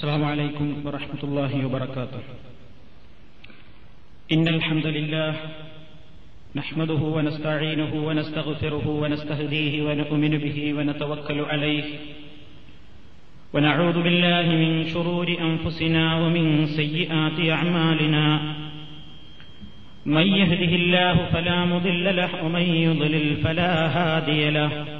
السلام عليكم ورحمة الله وبركاته. إن الحمد لله نحمده ونستعينه ونستغفره ونستهديه ونؤمن به ونتوكل عليه. ونعوذ بالله من شرور أنفسنا ومن سيئات أعمالنا. من يهده الله فلا مضل له ومن يضلل فلا هادي له.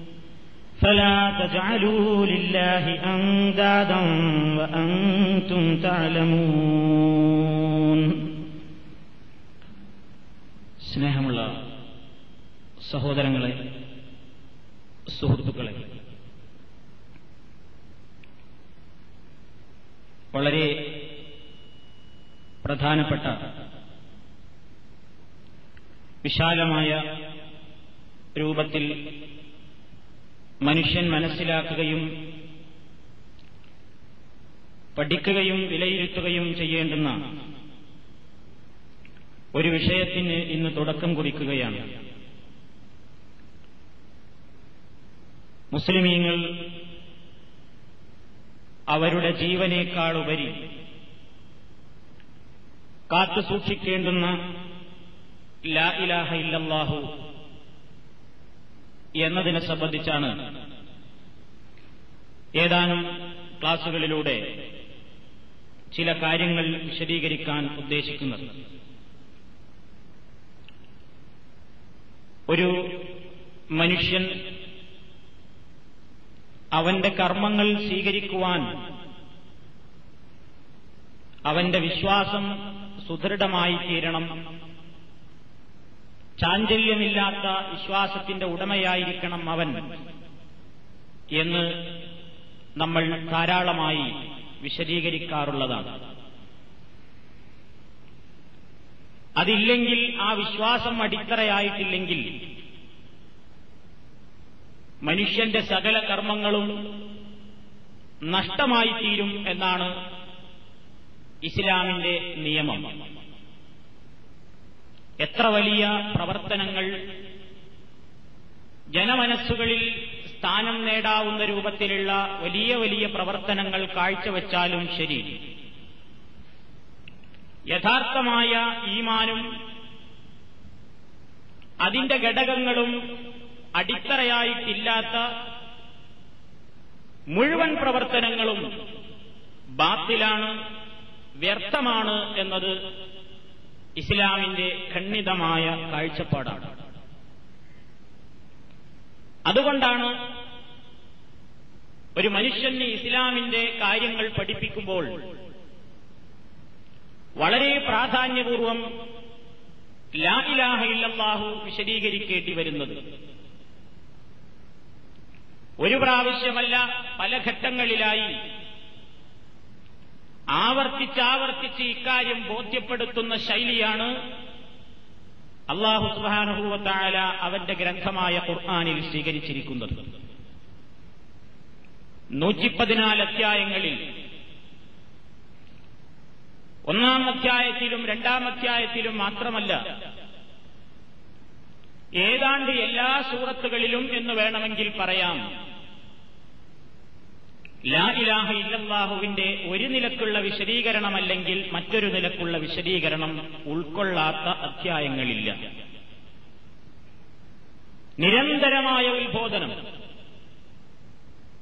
فلا تجعلوا لله أندادا وأنتم تعلمون സ്നേഹമുള്ള സഹോദരങ്ങളെ സുഹൃത്തുക്കളെ വളരെ പ്രധാനപ്പെട്ട വിശാലമായ രൂപത്തിൽ മനുഷ്യൻ മനസ്സിലാക്കുകയും പഠിക്കുകയും വിലയിരുത്തുകയും ചെയ്യേണ്ടുന്ന ഒരു വിഷയത്തിന് ഇന്ന് തുടക്കം കുറിക്കുകയാണ്. മുസ്ലിമീങ്ങൾ അവരുടെ ജീവനേക്കാളുപരി കാത്തുസൂക്ഷിക്കേണ്ടുന്ന ലാ ഇലാഹ ഇല്ലല്ലാഹു എന്നതിനെ സംബന്ധിച്ചാണ് ഏതാനും ക്ലാസുകളിലൂടെ ചില കാര്യങ്ങൾ വിശദീകരിക്കാൻ ഉദ്ദേശിക്കുന്നത്. ഒരു മനുഷ്യൻ അവന്റെ കർമ്മങ്ങൾ സ്വീകരിക്കുവാൻ അവന്റെ വിശ്വാസം സുദൃഢമായി തീരണം. ചാഞ്ചല്യമില്ലാത്ത വിശ്വാസത്തിന്റെ ഉടമയായിരിക്കണം അവൻ എന്ന് നമ്മൾ ധാരാളമായി വിശദീകരിക്കാറുള്ളതാണ്. അതില്ലെങ്കിൽ ആ വിശ്വാസം അടിത്തറയായിട്ടില്ലെങ്കിൽ മനുഷ്യന്റെ സകല കർമ്മങ്ങളും നഷ്ടമായി തീരും എന്നാണ് ഇസ്ലാമിന്റെ നിയമം. എത്ര വലിയ പ്രവർത്തനങ്ങൾ. ജനമനസ്സുകളിൽ സ്ഥാനം നേടാവുന്ന രൂപത്തിലുള്ള വലിയ വലിയ പ്രവർത്തനങ്ങൾ കാഴ്ചവെച്ചാലും ശരി. യഥാർത്ഥമായ ഈമാനും അതിന്റെ ഘടകങ്ങളും അടിത്തറയായിട്ടില്ലാത്ത മുഴുവൻ പ്രവർത്തനങ്ങളും ബാത്തിലാണ് വ്യർത്ഥമാണ് എന്നത് ഇസ്ലാമിന്റെ ഖണ്ഡിതമായ കാഴ്ചപ്പാടാണ്. അതുകൊണ്ടാണ് ഒരു മനുഷ്യന് ഇസ്ലാമിന്റെ കാര്യങ്ങൾ പഠിപ്പിക്കുമ്പോൾ വളരെ പ്രാധാന്യപൂർവം ലാ ഇലാഹ ഇല്ലല്ലാഹു വിശദീകരിക്കേണ്ടി വരുന്നത്. ഒരു പ്രാവശ്യമല്ല പല ഘട്ടങ്ങളിലായി ആവർത്തിച്ചാവർത്തിച്ച് ഇക്കാര്യം ബോധ്യപ്പെടുത്തുന്ന ശൈലിയാണ് അള്ളാഹു സുബാനുഭൂവത്തായ അവന്റെ ഗ്രന്ഥമായ ഖുർആാനിൽ സ്വീകരിച്ചിരിക്കുന്നത്. നൂറ്റിപ്പതിനാല് അധ്യായങ്ങളിൽ ഒന്നാം അധ്യായത്തിലും രണ്ടാം അധ്യായത്തിലും മാത്രമല്ല ഏതാണ്ട് എല്ലാ സൂറത്തുകളിലും എന്ന് വേണമെങ്കിൽ പറയാം. ലാ ഇലാഹ ഇല്ലാഹുവിന്റെ ഒരു നിലക്കുള്ള വിശദീകരണമല്ലെങ്കിൽ മറ്റൊരു നിലക്കുള്ള വിശദീകരണം ഉൾക്കൊള്ളാത്ത അധ്യായങ്ങളില്ല. നിരന്തരമായ ഉത്ബോധനം.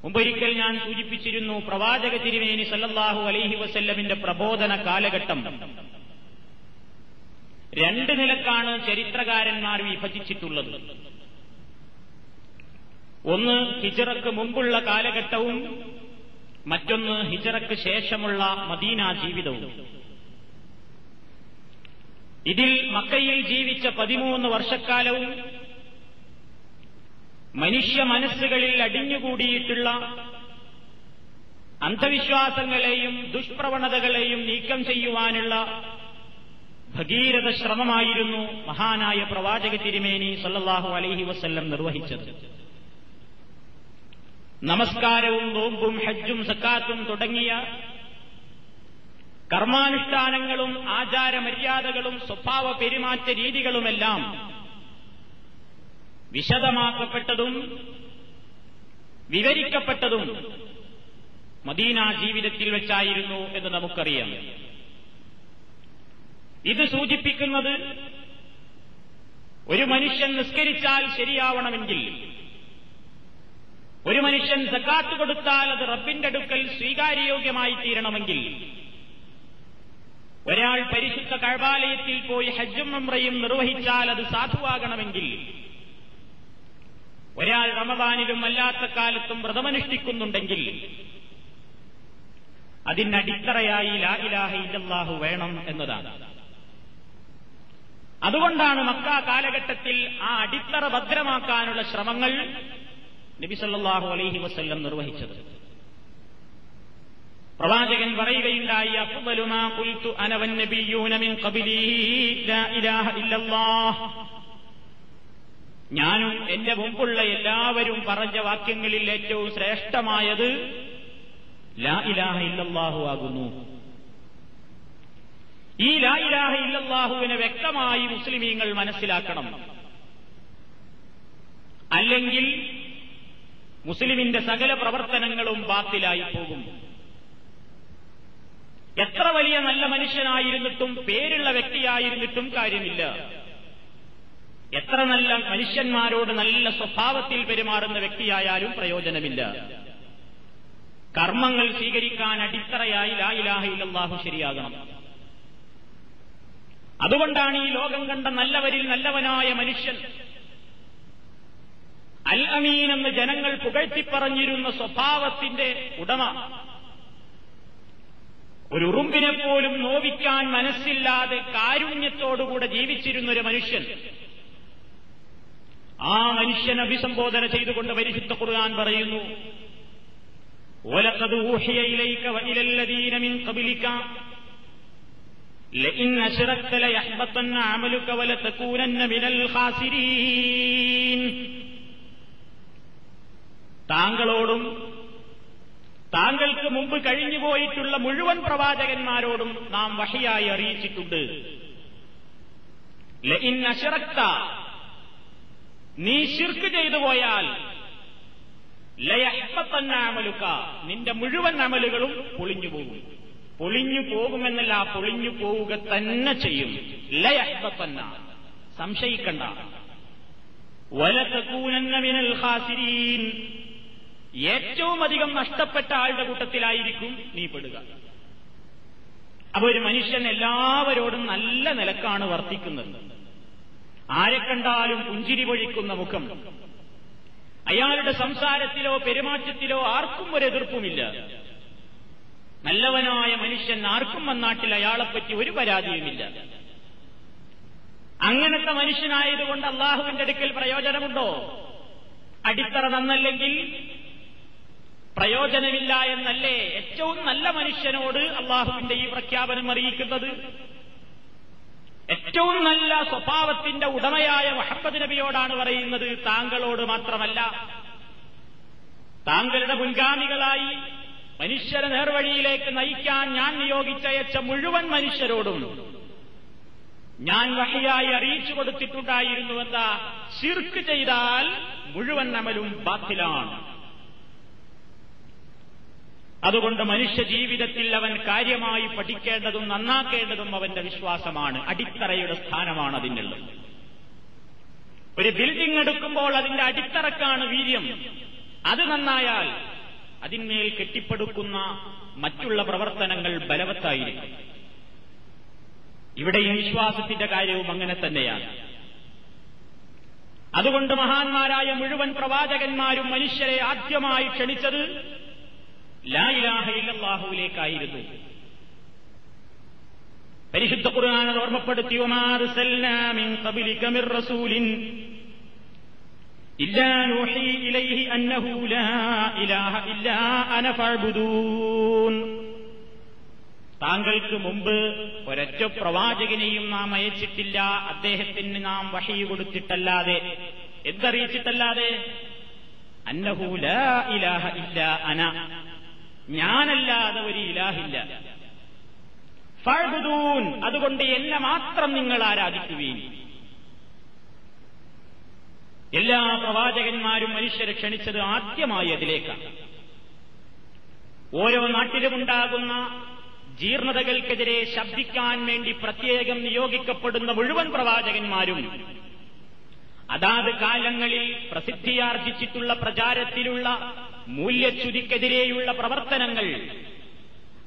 മുമ്പൊരിക്കൽ ഞാൻ സൂചിപ്പിച്ചിരുന്നു പ്രവാചക തിരുവേനി സല്ലാഹു അലൈഹി വസല്ലമിന്റെ പ്രബോധന കാലഘട്ടം. രണ്ട് നിലക്കാണ് ചരിത്രകാരന്മാർ വിഭജിച്ചിട്ടുള്ളത്. ഒന്ന് ഹിജറക്ക് മുമ്പുള്ള കാലഘട്ടവും മറ്റൊന്ന് ഹിജറക്ക് ശേഷമുള്ള മദീന ജീവിതവും. ഇതിൽ മക്കയിൽ ജീവിച്ച പതിമൂന്ന് വർഷക്കാലവും മനുഷ്യ മനസ്സുകളിൽ അടിഞ്ഞുകൂടിയിട്ടുള്ള അന്ധവിശ്വാസങ്ങളെയും ദുഷ്പ്രവണതകളെയും നീക്കം ചെയ്യുവാനുള്ള ഭഗീരഥ ശ്രമമായിരുന്നു മഹാനായ പ്രവാചക തിരുമേനി സല്ലാഹു അലൈഹി വസ്ല്ലം നിർവഹിച്ചത്. നമസ്കാരവും നോമ്പും ഹജ്ജും സക്കാത്തും തുടങ്ങിയ കർമാനുഷ്ഠാനങ്ങളും ആചാരമര്യാദകളും സ്വഭാവ പെരുമാറ്റ രീതികളുമെല്ലാം വിശദമാക്കപ്പെട്ടതും വിവരിക്കപ്പെട്ടതും മദീന ജീവിതത്തിൽ വെച്ചായിരുന്നു എന്ന് നമുക്കറിയാം. ഇത് സൂചിപ്പിക്കുന്നത് ഒരു മനുഷ്യൻ നിസ്കരിച്ചാൽ ശരിയാവണമെങ്കിൽ ഒരു മനുഷ്യൻ സക്കാത്ത് കൊടുത്താൽ അത് റബ്ബിന്റെ അടുക്കൽ സ്വീകാര്യയോഗ്യമായി തീരണമെങ്കിൽ ഒരാൾ പരിശുദ്ധ കഴബാലയത്തിൽ പോയി ഹജ്ജും മെമ്രയും നിർവഹിച്ചാൽ അത് സാധുവാകണമെങ്കിൽ ഒരാൾ റമദാനിലും അല്ലാത്ത കാലത്തും വ്രതമനുഷ്ഠിക്കുന്നുണ്ടെങ്കിൽ അതിനടിത്തറയായി ലാ ഇലാഹ ഇല്ലാഹു വേണം എന്നതാണ്. അതുകൊണ്ടാണ് മക്ക കാലഘട്ടത്തിൽ ആ അടിത്തറ ഭദ്രമാക്കാനുള്ള ശ്രമങ്ങൾ നബി സല്ലല്ലാഹു അലൈഹി വസ്ല്ലം നിർവഹിച്ചത്. പ്രവാചകൻ പറയുകയുണ്ടായി അഫ്ദലു മാ ഖുൽതു അന വന്നബിയ്യൂന മിൻ ലാ ഇലാഹ ഇല്ലല്ലാഹ്. ഞാനും എന്റെ മുമ്പുള്ള എല്ലാവരും പറഞ്ഞ വാക്യങ്ങളിൽ ഏറ്റവും ശ്രേഷ്ഠമായത് ലാ ഇലാഹ ഇല്ലല്ലാഹു ആകുന്നു. ഈ ലാ ഇലാഹ ഇല്ലല്ലാഹുവിനെ വ്യക്തമായി മുസ്ലിമീങ്ങൾ മനസ്സിലാക്കണം. അല്ലെങ്കിൽ മുസ്ലിമിന്റെ സകല പ്രവർത്തനങ്ങളും ബാത്തിലായി പോകും. എത്ര വലിയ നല്ല മനുഷ്യനായിരുന്നിട്ടും പേരുള്ള വ്യക്തിയായിരുന്നിട്ടും കാര്യമില്ല. എത്ര നല്ല മനുഷ്യന്മാരോട് നല്ല സ്വഭാവത്തിൽ പെരുമാറുന്ന വ്യക്തിയായാലും പ്രയോജനമില്ല. കർമ്മങ്ങൾ സ്വീകരിക്കാൻ അടിത്തറയായി ലാ ഇലാഹ ശരിയാകണം. അതുകൊണ്ടാണ് ഈ ലോകം കണ്ട നല്ലവരിൽ നല്ലവനായ മനുഷ്യൻ അൽ അമീൻ എന്ന് ജനങ്ങൾ പുകഴ്ത്തിപ്പറഞ്ഞിരുന്ന സ്വഭാവത്തിന്റെ ഉടമ ഒരു ഉറുമ്പിനെ പോലും നോവിക്കാൻ മനസ്സില്ലാതെ കാരുണ്യത്തോടുകൂടെ ജീവിച്ചിരുന്ന ഒരു മനുഷ്യൻ ആ മനുഷ്യൻ അഭിസംബോധന ചെയ്തുകൊണ്ട് പരിശുദ്ധ ഖുർആൻ പറയുന്നു ഓലക്കത് ഊഹിയയിലേക്ക് വനിലല്ലദീനമിൻ കബിലിക്ക لئن أشركت ليحبطن عملك ولتكونن من الخاسرين താങ്കളോടും താങ്കൾക്ക് മുമ്പ് കഴിഞ്ഞുപോയിട്ടുള്ള മുഴുവൻ പ്രവാചകന്മാരോടും നാം വഹിയായി അറിയിച്ചിട്ടുണ്ട്. ലഇന്നശിറക്ത നീ ശിർക്ക് ചെയ്തു പോയാൽ ലയഹ്ബത്തന്ന അമലുക്ക നിന്റെ മുഴുവൻ അമലുകളും പൊളിഞ്ഞു പോകും. പൊളിഞ്ഞു പോകുമെന്നല്ല പൊളിഞ്ഞു പോവുക തന്നെ ചെയ്യും. ലയഹ്ബത്തന്ന സംശയിക്കണ്ട. വലത്തക്കൂനന്ന മിനൽ ഖാസിരീൻ ഏറ്റവും അധികം നഷ്ടപ്പെട്ട ആളുടെ കൂട്ടത്തിലായിരിക്കും നീ പെടുക. അപ്പൊ ഒരു മനുഷ്യൻ എല്ലാവരോടും നല്ല നിലക്കാണ് വർത്തിക്കുന്നത്. ആരെ കണ്ടാലും പുഞ്ചിരി പൊഴിക്കുന്ന മുഖം. അയാളുടെ സംസാരത്തിലോ പെരുമാറ്റത്തിലോ ആർക്കും ഒരു എതിർപ്പുമില്ല. നല്ലവനായ മനുഷ്യൻ ആർക്കും വന്നാട്ടിൽ അയാളെപ്പറ്റി ഒരു പരാതിയുമില്ല. അങ്ങനത്തെ മനുഷ്യനായതുകൊണ്ട് അള്ളാഹുവിന്റെ അടുക്കൽ പ്രയോജനമുണ്ടോ? അടിത്തറ നന്നല്ലെങ്കിൽ പ്രയോജനമില്ല എന്നല്ലേ ഏറ്റവും നല്ല മനുഷ്യനോട് അള്ളാഹുവിന്റെ ഈ പ്രഖ്യാപനം അറിയിക്കുന്നത്? ഏറ്റവും നല്ല സ്വഭാവത്തിന്റെ ഉടമയായ മുഹമ്മദ് നബിയോടാണ് പറയുന്നത്. താങ്കളോട് മാത്രമല്ല. താങ്കളുടെ മുൻഗാമികളായി മനുഷ്യരെ നേർവഴിയിലേക്ക് നയിക്കാൻ ഞാൻ നിയോഗിച്ചയച്ച മുഴുവൻ മനുഷ്യരോടും ഞാൻ വഹിയായി അറിയിച്ചു കൊടുത്തിട്ടുണ്ടായിരുന്നുവെന്ന ശിർക്ക് ചെയ്താൽ മുഴുവൻ അമലും ബാത്തിലാണ്. അതുകൊണ്ട് മനുഷ്യ ജീവിതത്തിൽ അവൻ കാര്യമായി പഠിക്കേണ്ടതും നന്നാക്കേണ്ടതും അവന്റെ വിശ്വാസമാണ്. അടിത്തറയുടെ സ്ഥാനമാണ് അതിനുള്ളത്. ഒരു ബിൽഡിംഗ് എടുക്കുമ്പോൾ അതിന്റെ അടിത്തറക്കാണ് വീര്യം. അത് നന്നായാൽ അതിന്മേൽ കെട്ടിപ്പടുക്കുന്ന മറ്റുള്ള പ്രവർത്തനങ്ങൾ ബലവത്തായിരിക്കും. ഇവിടെ ഈ വിശ്വാസത്തിന്റെ കാര്യവും അങ്ങനെ തന്നെയാണ്. അതുകൊണ്ട് മഹാന്മാരായ മുഴുവൻ പ്രവാചകന്മാരും മനുഷ്യരെ ആദ്യമായി ക്ഷണിച്ചത് ലായിലാഹയില്ലാഹുവിലേക്കായിരുന്നു പരിശുദ്ധ ഖുർആൻ ഓർമ്മപ്പെടുത്തി إلا نوحي إليه أنه لا إله إلا أنا فاعبدون താങ്കൾക്ക് മുമ്പ് ഒരൊറ്റ പ്രവാചകനെയും നാം അയച്ചിട്ടില്ല അദ്ദേഹത്തിന് നാം വഹി കൊടുത്തിട്ടല്ലാതെ എന്തറിയിച്ചിട്ടല്ലാതെ അന്നഹൂല ഇലാഹ ഇല്ല അന ഞാനല്ലാതെ ഒരു ഇലാഹില്ല. ഫഴുതൂൻ അതുകൊണ്ട് എന്നെ മാത്രം നിങ്ങൾ ആരാധിക്കുകയും. എല്ലാ പ്രവാചകന്മാരും മനുഷ്യരെ ക്ഷണിച്ചത് ആദ്യമായി അതിലേക്കാണ്. ഓരോ നാട്ടിലുമുണ്ടാകുന്ന ജീർണതകൾക്കെതിരെ ശബ്ദിക്കാൻ വേണ്ടി പ്രത്യേകം നിയോഗിക്കപ്പെടുന്ന മുഴുവൻ പ്രവാചകന്മാരും അതാത് കാലങ്ങളിൽ പ്രസിദ്ധിയാർജിച്ചിട്ടുള്ള പ്രചാരത്തിലുള്ള മൂല്യച്യുതിക്കെതിരെയുള്ള പ്രവർത്തനങ്ങൾ.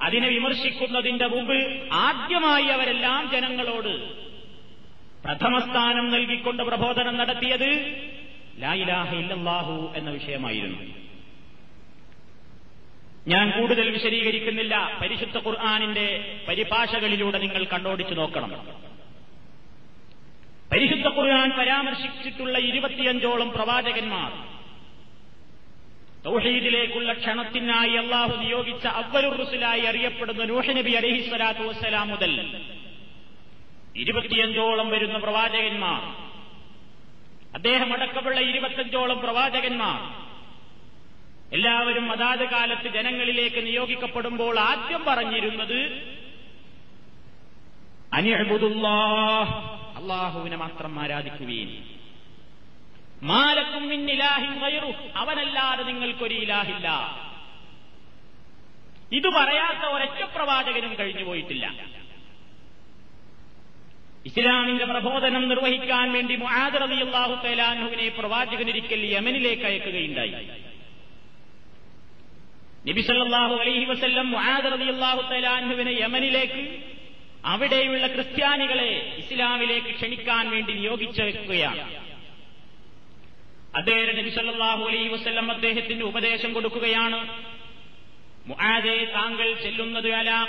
അതിനെ വിമർശിക്കുന്നതിന്റെ മുമ്പ് ആദ്യമായി അവരെല്ലാം ജനങ്ങളോട് പ്രഥമസ്ഥാനം നൽകിക്കൊണ്ട് പ്രബോധനം നടത്തിയത് ലായിലാഹ ഇല്ലാഹു എന്ന വിഷയമായിരുന്നു. ഞാൻ കൂടുതൽ വിശദീകരിക്കുന്നില്ല. പരിശുദ്ധ ഖുർആാനിന്റെ പരിഭാഷകളിലൂടെ നിങ്ങൾ കണ്ടോടിച്ചു നോക്കണം. പരിശുദ്ധ ഖുർആൻ പരാമർശിച്ചിട്ടുള്ള ഇരുപത്തിയഞ്ചോളം പ്രവാചകന്മാർ തൗഹീദിലേക്കുള്ള ക്ഷണത്തിനായി അള്ളാഹു നിയോഗിച്ച അവരു റുസുലായി അറിയപ്പെടുന്ന നൂഹ് നബി അലഹിസ്വലാത്തു വസ്സലാം മുതൽ ഇരുപത്തിയഞ്ചോളം വരുന്ന പ്രവാചകന്മാർ അദ്ദേഹം അടക്കമുള്ള ഇരുപത്തഞ്ചോളം പ്രവാചകന്മാർ എല്ലാവരും അതാത് കാലത്ത് ജനങ്ങളിലേക്ക് നിയോഗിക്കപ്പെടുമ്പോൾ ആദ്യം പറഞ്ഞിരുന്നത് അനിഅബുദുല്ലാ അള്ളാഹുവിനെ മാത്രം ആരാധിക്കുകയും മാലക്കും അവനല്ലാതെ നിങ്ങൾക്കൊരു ഇലാഹില്ല. ഇത് പറയാത്ത ഒരൊറ്റ പ്രവാചകനും കഴിഞ്ഞുപോയിട്ടില്ല ഇസ്ലാമിന്റെ പ്രബോധനം നിർവഹിക്കാൻ വേണ്ടി മുആദർ റളിയല്ലാഹു തആലാഹുവിനെ പ്രവാചകനൊരിക്കൽ യമനിലേക്ക് അയക്കുകയുണ്ടായി. നബിസല്ലാഹു അലൈഹി വസല്ലം മുആദർ റളിയല്ലാഹു തആലാഹുവിനെ യമനിലേക്ക് അവിടെയുള്ള ക്രിസ്ത്യാനികളെ ഇസ്ലാമിലേക്ക് ക്ഷണിക്കാൻ വേണ്ടി നിയോഗിച്ചു വെക്കുകയാണ് അദ്ദേഹം നബി സല്ലല്ലാഹു അലൈഹി അദ്ദേഹത്തിന്റെ അദ്ദേഹത്തിന് ഉപദേശം കൊടുക്കുകയാണ്. താങ്കൾ ചെല്ലുന്നത് അലാ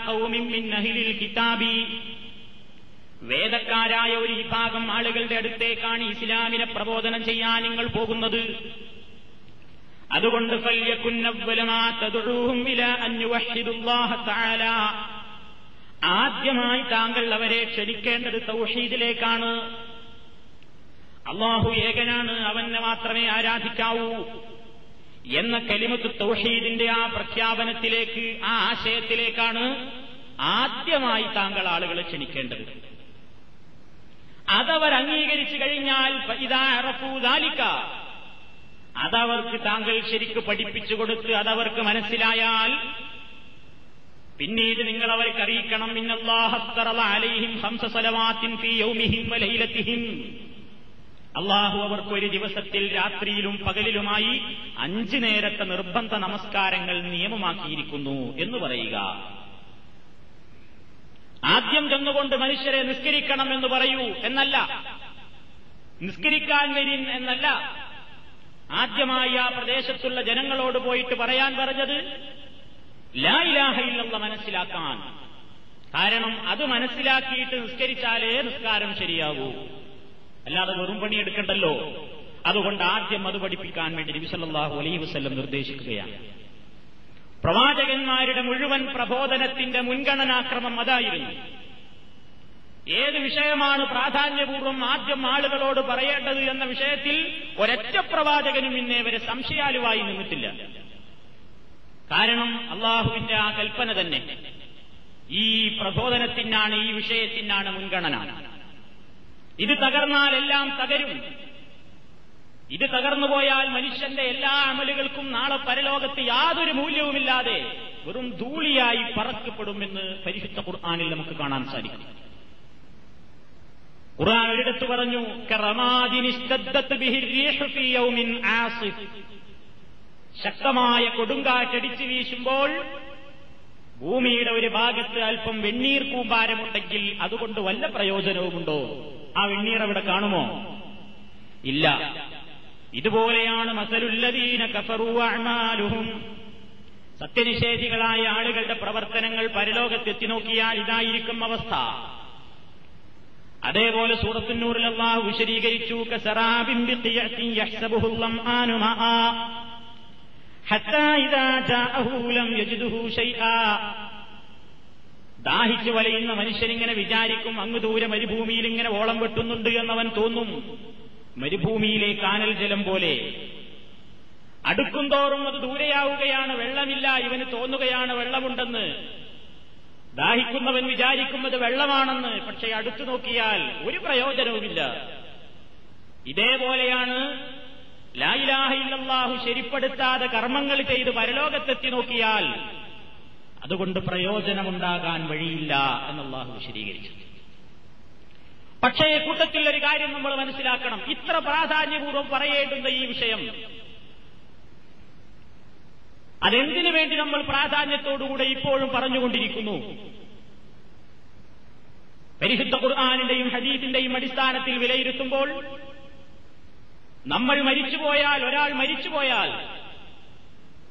കിതാബി. വേദക്കാരായ ഒരു വിഭാഗം ആളുകളുടെ അടുത്തേക്കാണ് ഇസ്ലാമിനെ പ്രബോധനം ചെയ്യാൻ നിങ്ങൾ പോകുന്നത്. അതുകൊണ്ട് ആദ്യമായി താങ്കൾ അവരെ ക്ഷണിക്കേണ്ടത് തൗഹീദിലേക്കാണ്. അള്ളാഹു ഏകനാണ് അവനെ മാത്രമേ ആരാധിക്കാവൂ. എന്ന കലിമത്ത് തൗഹീദിന്റെ ആ പ്രഖ്യാപനത്തിലേക്ക് ആ ആശയത്തിലേക്കാണ് ആദ്യമായി താങ്കൾ ആളുകളെ ക്ഷണിക്കേണ്ടത്. അതവർ അംഗീകരിച്ചു കഴിഞ്ഞാൽ ഇതാറപ്പൂതാലിക്ക അതവർക്ക് താങ്കൾ ശരിക്ക് പഠിപ്പിച്ചു കൊടുത്ത് അതവർക്ക് മനസ്സിലായാൽ പിന്നീട് നിങ്ങൾ അവർക്ക് അറിയിക്കണം അള്ളാഹു അവർക്ക് ഒരു ദിവസത്തിൽ രാത്രിയിലും പകലിലുമായി അഞ്ചു നേരത്തെ നിർബന്ധ നമസ്കാരങ്ങൾ നിയമമാക്കിയിരിക്കുന്നു എന്ന് പറയുക. ആദ്യം ചെന്നുകൊണ്ട് മനുഷ്യരെ നിസ്കരിക്കണം എന്ന് പറയൂ എന്നല്ല. നിസ്കരിക്കാൻ വരിൻ എന്നല്ല. ആദ്യമായി ആ പ്രദേശത്തുള്ള ജനങ്ങളോട് പോയിട്ട് പറയാൻ പറഞ്ഞത് ലാ ഇലാഹ ഇല്ലല്ല മനസ്സിലാക്കാൻ. കാരണം അത് മനസ്സിലാക്കിയിട്ട് നിസ്കരിച്ചാലേ നിസ്കാരം ശരിയാകൂ. അല്ലാതെ വെറും പണി പണിയെടുക്കണ്ടല്ലോ. അതുകൊണ്ട് ആദ്യം അത് പഠിപ്പിക്കാൻ വേണ്ടി നബിസല്ലാഹു അലൈഹി വസ്ല്ലം നിർദ്ദേശിക്കുകയാണ്. പ്രവാചകന്മാരുടെ മുഴുവൻ പ്രബോധനത്തിന്റെ മുൻഗണനാക്രമം അതായിരുന്നു. ഏത് വിഷയമാണ് പ്രാധാന്യപൂർവം ആദ്യം ആളുകളോട് പറയേണ്ടത് എന്ന വിഷയത്തിൽ ഒരൊറ്റ പ്രവാചകനും ഇന്നേ വരെ സംശയാലുവായി നിന്നിട്ടില്ല. കാരണം അള്ളാഹുവിന്റെ ആ കൽപ്പന തന്നെ. ഈ പ്രബോധനത്തിനാണ് ഈ വിഷയത്തിനാണ് മുൻഗണന. ഇത് തകർന്നാൽ എല്ലാം തകരും. ഇത് തകർന്നുപോയാൽ മനുഷ്യന്റെ എല്ലാ അമലുകൾക്കും നാളെ പരലോകത്ത് യാതൊരു മൂല്യവുമില്ലാതെ വെറും ധൂളിയായി പറക്കപ്പെടുമെന്ന് പരിശുദ്ധ ഖുർആാനിൽ നമുക്ക് കാണാൻ സാധിക്കും. ഖുർആൻ ഒരിടത്ത് പറഞ്ഞു ശക്തമായ കൊടുങ്കാറ്റടിച്ചു വീശുമ്പോൾ ഭൂമിയുടെ ഒരു ഭാഗത്ത് അല്പം വെണ്ണീർ കൂമ്പാരമുണ്ടെങ്കിൽ അതുകൊണ്ട് വല്ല പ്രയോജനവുമുണ്ടോ? ആ വെണ്ണീർ അവിടെ കാണുമോ? ഇല്ല. ഇതുപോലെയാണ് മസലുല്ലദീന കഫറുവാഴ്മാലുഹും സത്യനിഷേധികളായ ആളുകളുടെ പ്രവർത്തനങ്ങൾ പരലോകത്തെത്തി നോക്കിയാൽ ഇതായിരിക്കും അവസ്ഥ. അതേപോലെ സൂറത്തുന്നൂറിൽ അള്ളാഹു വിശദീകരിച്ചു ദാഹിച്ചു വലയുന്ന മനുഷ്യനിങ്ങനെ വിചാരിക്കും അങ്ങ് ദൂരെ മരുഭൂമിയിൽ ഇങ്ങനെ ഓളം വെട്ടുന്നുണ്ട് എന്നവൻ തോന്നും. മരുഭൂമിയിലെ കാനൽ ജലം പോലെ. അടുക്കും തോറും അത് ദൂരെയാവുകയാണ് വെള്ളമില്ല ഇവന് തോന്നുകയാണ് വെള്ളമുണ്ടെന്ന്. ദാഹിക്കുന്നവൻ വിചാരിക്കുന്നത് വെള്ളമാണെന്ന് പക്ഷേ അടുത്തു നോക്കിയാൽ ഒരു പ്രയോജനവുമില്ല. ഇതേപോലെയാണ് ലായിലാഹില്ലാഹു ശരിപ്പെടുത്താതെ കർമ്മങ്ങൾ ചെയ്ത് പരലോകത്തെത്തി നോക്കിയാൽ അതുകൊണ്ട് പ്രയോജനമുണ്ടാകാൻ വഴിയില്ല എന്നുള്ളാഹു വിശദീകരിച്ചു പക്ഷേ കൂട്ടത്തിൽ ഒരു കാര്യം നമ്മൾ മനസ്സിലാക്കണം. ഇത്ര പ്രാധാന്യപൂർവം പറയേണ്ടുന്ന ഈ വിഷയം അതെന്തിനു വേണ്ടി നമ്മൾ പ്രാധാന്യത്തോടുകൂടെ ഇപ്പോഴും പറഞ്ഞുകൊണ്ടിരിക്കുന്നു? പരിശുദ്ധ ഖുർആാനിന്റെയും ഹദീസിന്റെയും അടിസ്ഥാനത്തിൽ വിലയിരുത്തുമ്പോൾ നമ്മൾ മരിച്ചുപോയാൽ ഒരാൾ മരിച്ചുപോയാൽ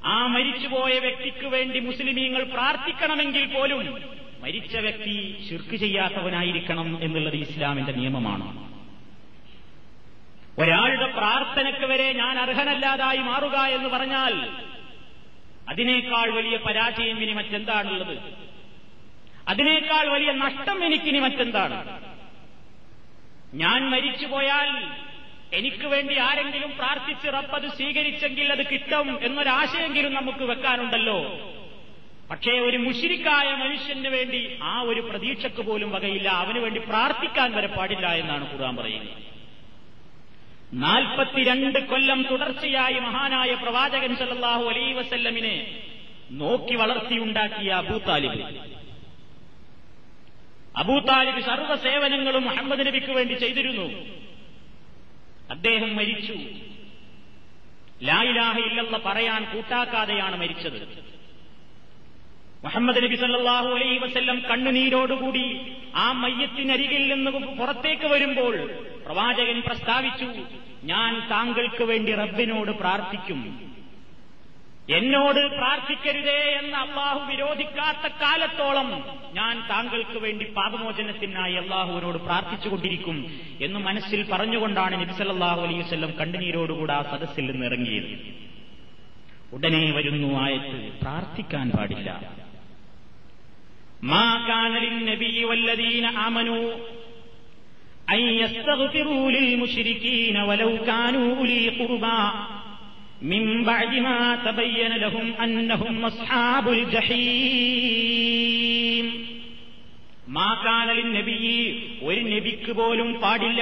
ആ മരിച്ചുപോയ വ്യക്തിക്ക് വേണ്ടി മുസ്ലിമീങ്ങൾ പ്രാർത്ഥിക്കണമെങ്കിൽ പോലും മരിച്ച വ്യക്തി ശിർക്ക് ചെയ്യാത്തവനായിരിക്കണം എന്നുള്ളത് ഇസ്ലാമിന്റെ നിയമമാണ്. ഒരാളുടെ പ്രാർത്ഥനയ്ക്ക് വരെ ഞാൻ അർഹനല്ലാതായി മാറുക എന്ന് പറഞ്ഞാൽ അതിനേക്കാൾ വലിയ പരാജയം ഇനി മറ്റെന്താണുള്ളത്? അതിനേക്കാൾ വലിയ നഷ്ടം എനിക്കിനി മറ്റെന്താണ്? ഞാൻ മരിച്ചുപോയാൽ എനിക്ക് വേണ്ടി ആരെങ്കിലും പ്രാർത്ഥിച്ച് റബ്ബത് സ്വീകരിച്ചെങ്കിൽ അത് കിട്ടും എന്നൊരാശയെങ്കിലും നമുക്ക് വെക്കാനുണ്ടല്ലോ. പക്ഷേ ഒരു മുഷിരിക്കായ മനുഷ്യന് വേണ്ടി ആ ഒരു പ്രതീക്ഷക്ക് പോലും വകയില്ല. അവന് വേണ്ടി പ്രാർത്ഥിക്കാൻ വരെ പാടില്ല എന്നാണ് ഖുർആൻ പറയുന്നത്. നാൽപ്പത്തിരണ്ട് കൊല്ലം തുടർച്ചയായി മഹാനായ പ്രവാചകൻ സല്ലാഹു അലൈ വസല്ലമിനെ നോക്കി വളർത്തിയുണ്ടാക്കിയ അബൂ താലിബ്. അബൂ താലിബ് സർവ സേവനങ്ങളും മുഹമ്മദ് നബിക്ക് വേണ്ടി ചെയ്തിരുന്നു. അദ്ദേഹം മരിച്ചു. ലായിലാഹ ഇല്ലെന്ന് പറയാൻ കൂട്ടാക്കാതെയാണ് മരിച്ചത്. മുഹമ്മദ് നബി സല്ലാഹു അലൈ വസ്ല്ലം കണ്ണുനീരോടുകൂടി ആ മയ്യത്തിനരികിൽ നിന്ന് പുറത്തേക്ക് വരുമ്പോൾ പ്രവാചകൻ പ്രസ്താവിച്ചു ഞാൻ താങ്കൾക്ക് വേണ്ടി റബ്ബിനോട് പ്രാർത്ഥിക്കും. എന്നോട് പ്രാർത്ഥിക്കരുതേ എന്ന് അള്ളാഹു വിരോധിക്കാത്ത കാലത്തോളം ഞാൻ താങ്കൾക്ക് വേണ്ടി പാപമോചനത്തിനായി അള്ളാഹുവിനോട് പ്രാർത്ഥിച്ചുകൊണ്ടിരിക്കും എന്ന് മനസ്സിൽ പറഞ്ഞുകൊണ്ടാണ് നബിസല്ലാഹു അലൈഹി വല്ലം കണ്ണുനീരോടുകൂടെ ആ സദസ്സിൽ നിന്ന് ഇറങ്ങിയത് ഉടനെ വരുന്നു ആയത്ത് പ്രാർത്ഥിക്കാൻ പാടില്ല മാ കാനലിൻ നബി വല്ലദീന ആമനു أن يستغفروا للمشركين ولو كانوا أولي قربى من بعد ما تبين لهم أنهم أصحاب الجحيم ما كان للنبي ഒരു നബിക്ക് പോലും പാടില്ല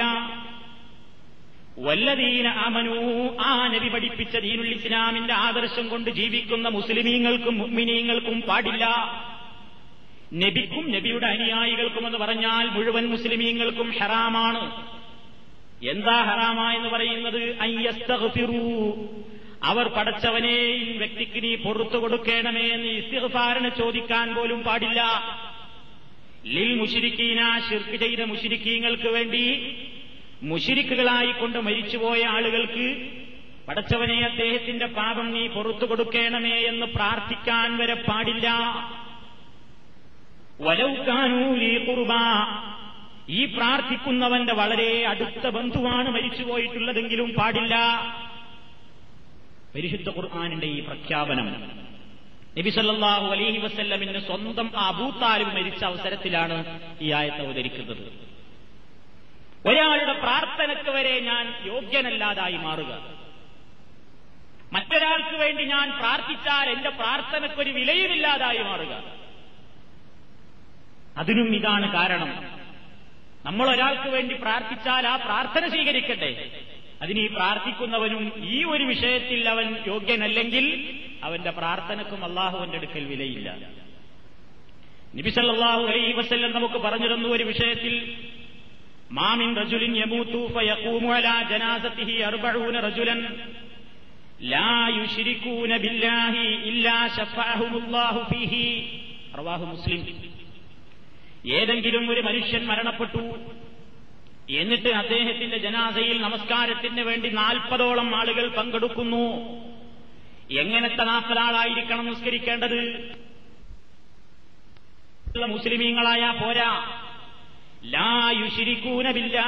വല്ലതീന അമനു ആ നബി പഠിപ്പിച്ച ദീനുൽ ഇസ്ലാമിന്റെ ആദർശം കൊണ്ട് ജീവിക്കുന്ന മുസ്ലിമീങ്ങൾക്കും മുഅ്മിനീങ്ങൾക്കും പാടില്ല നബിക്കും നബിയുടെ അനുയായികൾക്കും എന്ന് പറഞ്ഞാൽ മുഴുവൻ മുസ്ലിമീങ്ങൾക്കും ഹറാമാണ് എന്താ ഹറാമ എന്ന് പറയുന്നത് അയ്യസ്തഗ്ഫിറൂ അവർ പടച്ചവനെ ഈ വ്യക്തിക്ക് നീ പൊറത്തു കൊടുക്കണമേ എന്ന് ഇസ്തിഗ്ഫാറിന് ചോദിക്കാൻ പോലും പാടില്ല. ലിൽ മുഷിരിക്കീന ശിർക്ക് ചെയ്ത മുഷിരിക്കീങ്ങൾക്ക് വേണ്ടി മുഷിരിക്കുകളായിക്കൊണ്ട് മരിച്ചുപോയ ആളുകൾക്ക് പടച്ചവനെ അദ്ദേഹത്തിന്റെ പാപം നീ പുറത്തു കൊടുക്കണമേ എന്ന് പ്രാർത്ഥിക്കാൻ വരെ പാടില്ല. വലൗക്കാനൂലി കുർബ ഈ പ്രാർത്ഥിക്കുന്നവന്റെ വളരെ അടുത്ത ബന്ധുവാണ് മരിച്ചുപോയിട്ടുള്ളതെങ്കിലും പാടില്ല. പരിശുദ്ധ ഖുർആാനിന്റെ ഈ പ്രഖ്യാപനം. നബിസല്ലാഹു അലൈഹി വസ്ല്ലമിന് സ്വന്തം അബൂത്താലിബ് മരിച്ച അവസരത്തിലാണ് ഈ ആയത്ത് അവതരിക്കുന്നത്. ഒരാളുടെ പ്രാർത്ഥനയ്ക്ക് വരെ ഞാൻ യോഗ്യനല്ലാതായി മാറുക. മറ്റൊരാൾക്ക് വേണ്ടി ഞാൻ പ്രാർത്ഥിച്ചാൽ എന്റെ പ്രാർത്ഥനയ്ക്കൊരു വിലയുമില്ലാതായി മാറുക. അതിനും ഇതാണ് കാരണം. നമ്മൾ ഒരാൾക്ക് വേണ്ടി പ്രാർത്ഥിച്ചാൽ ആ പ്രാർത്ഥന സ്വീകരിക്കട്ടെ. അതിന് ഈ പ്രാർത്ഥിക്കുന്നവനും ഈ ഒരു വിഷയത്തിൽ അവൻ യോഗ്യനല്ലെങ്കിൽ അവന്റെ പ്രാർത്ഥനക്കും അള്ളാഹുവിന്റെ അടുക്കൽ വിലയില്ല. നിബിസല്ലാഹു അലൈഹി വസല്ലം നമുക്ക് പറഞ്ഞിരുന്നു ഒരു വിഷയത്തിൽ മാമിൻ റജുലിൻ ഫയഖൂമു അലാ അർബഊന റജുലൻ ലാ ബില്ലാഹി ഇല്ലാ ഫീഹി. മുസ്ലിം. ഏതെങ്കിലും ഒരു മനുഷ്യൻ മരണപ്പെട്ടു എന്നിട്ട് അദ്ദേഹത്തിന്റെ ജനാസയിൽ നമസ്കാരത്തിന് വേണ്ടി നാൽപ്പതോളം ആളുകൾ പങ്കെടുക്കുന്നു. എങ്ങനത്തെ നാൽപ്പതാളായിരിക്കണം നിസ്കരിക്കേണ്ടത്? മുസ്ലിമീങ്ങളായ പോരാ. ലായുശിരിക്കൂനമില്ല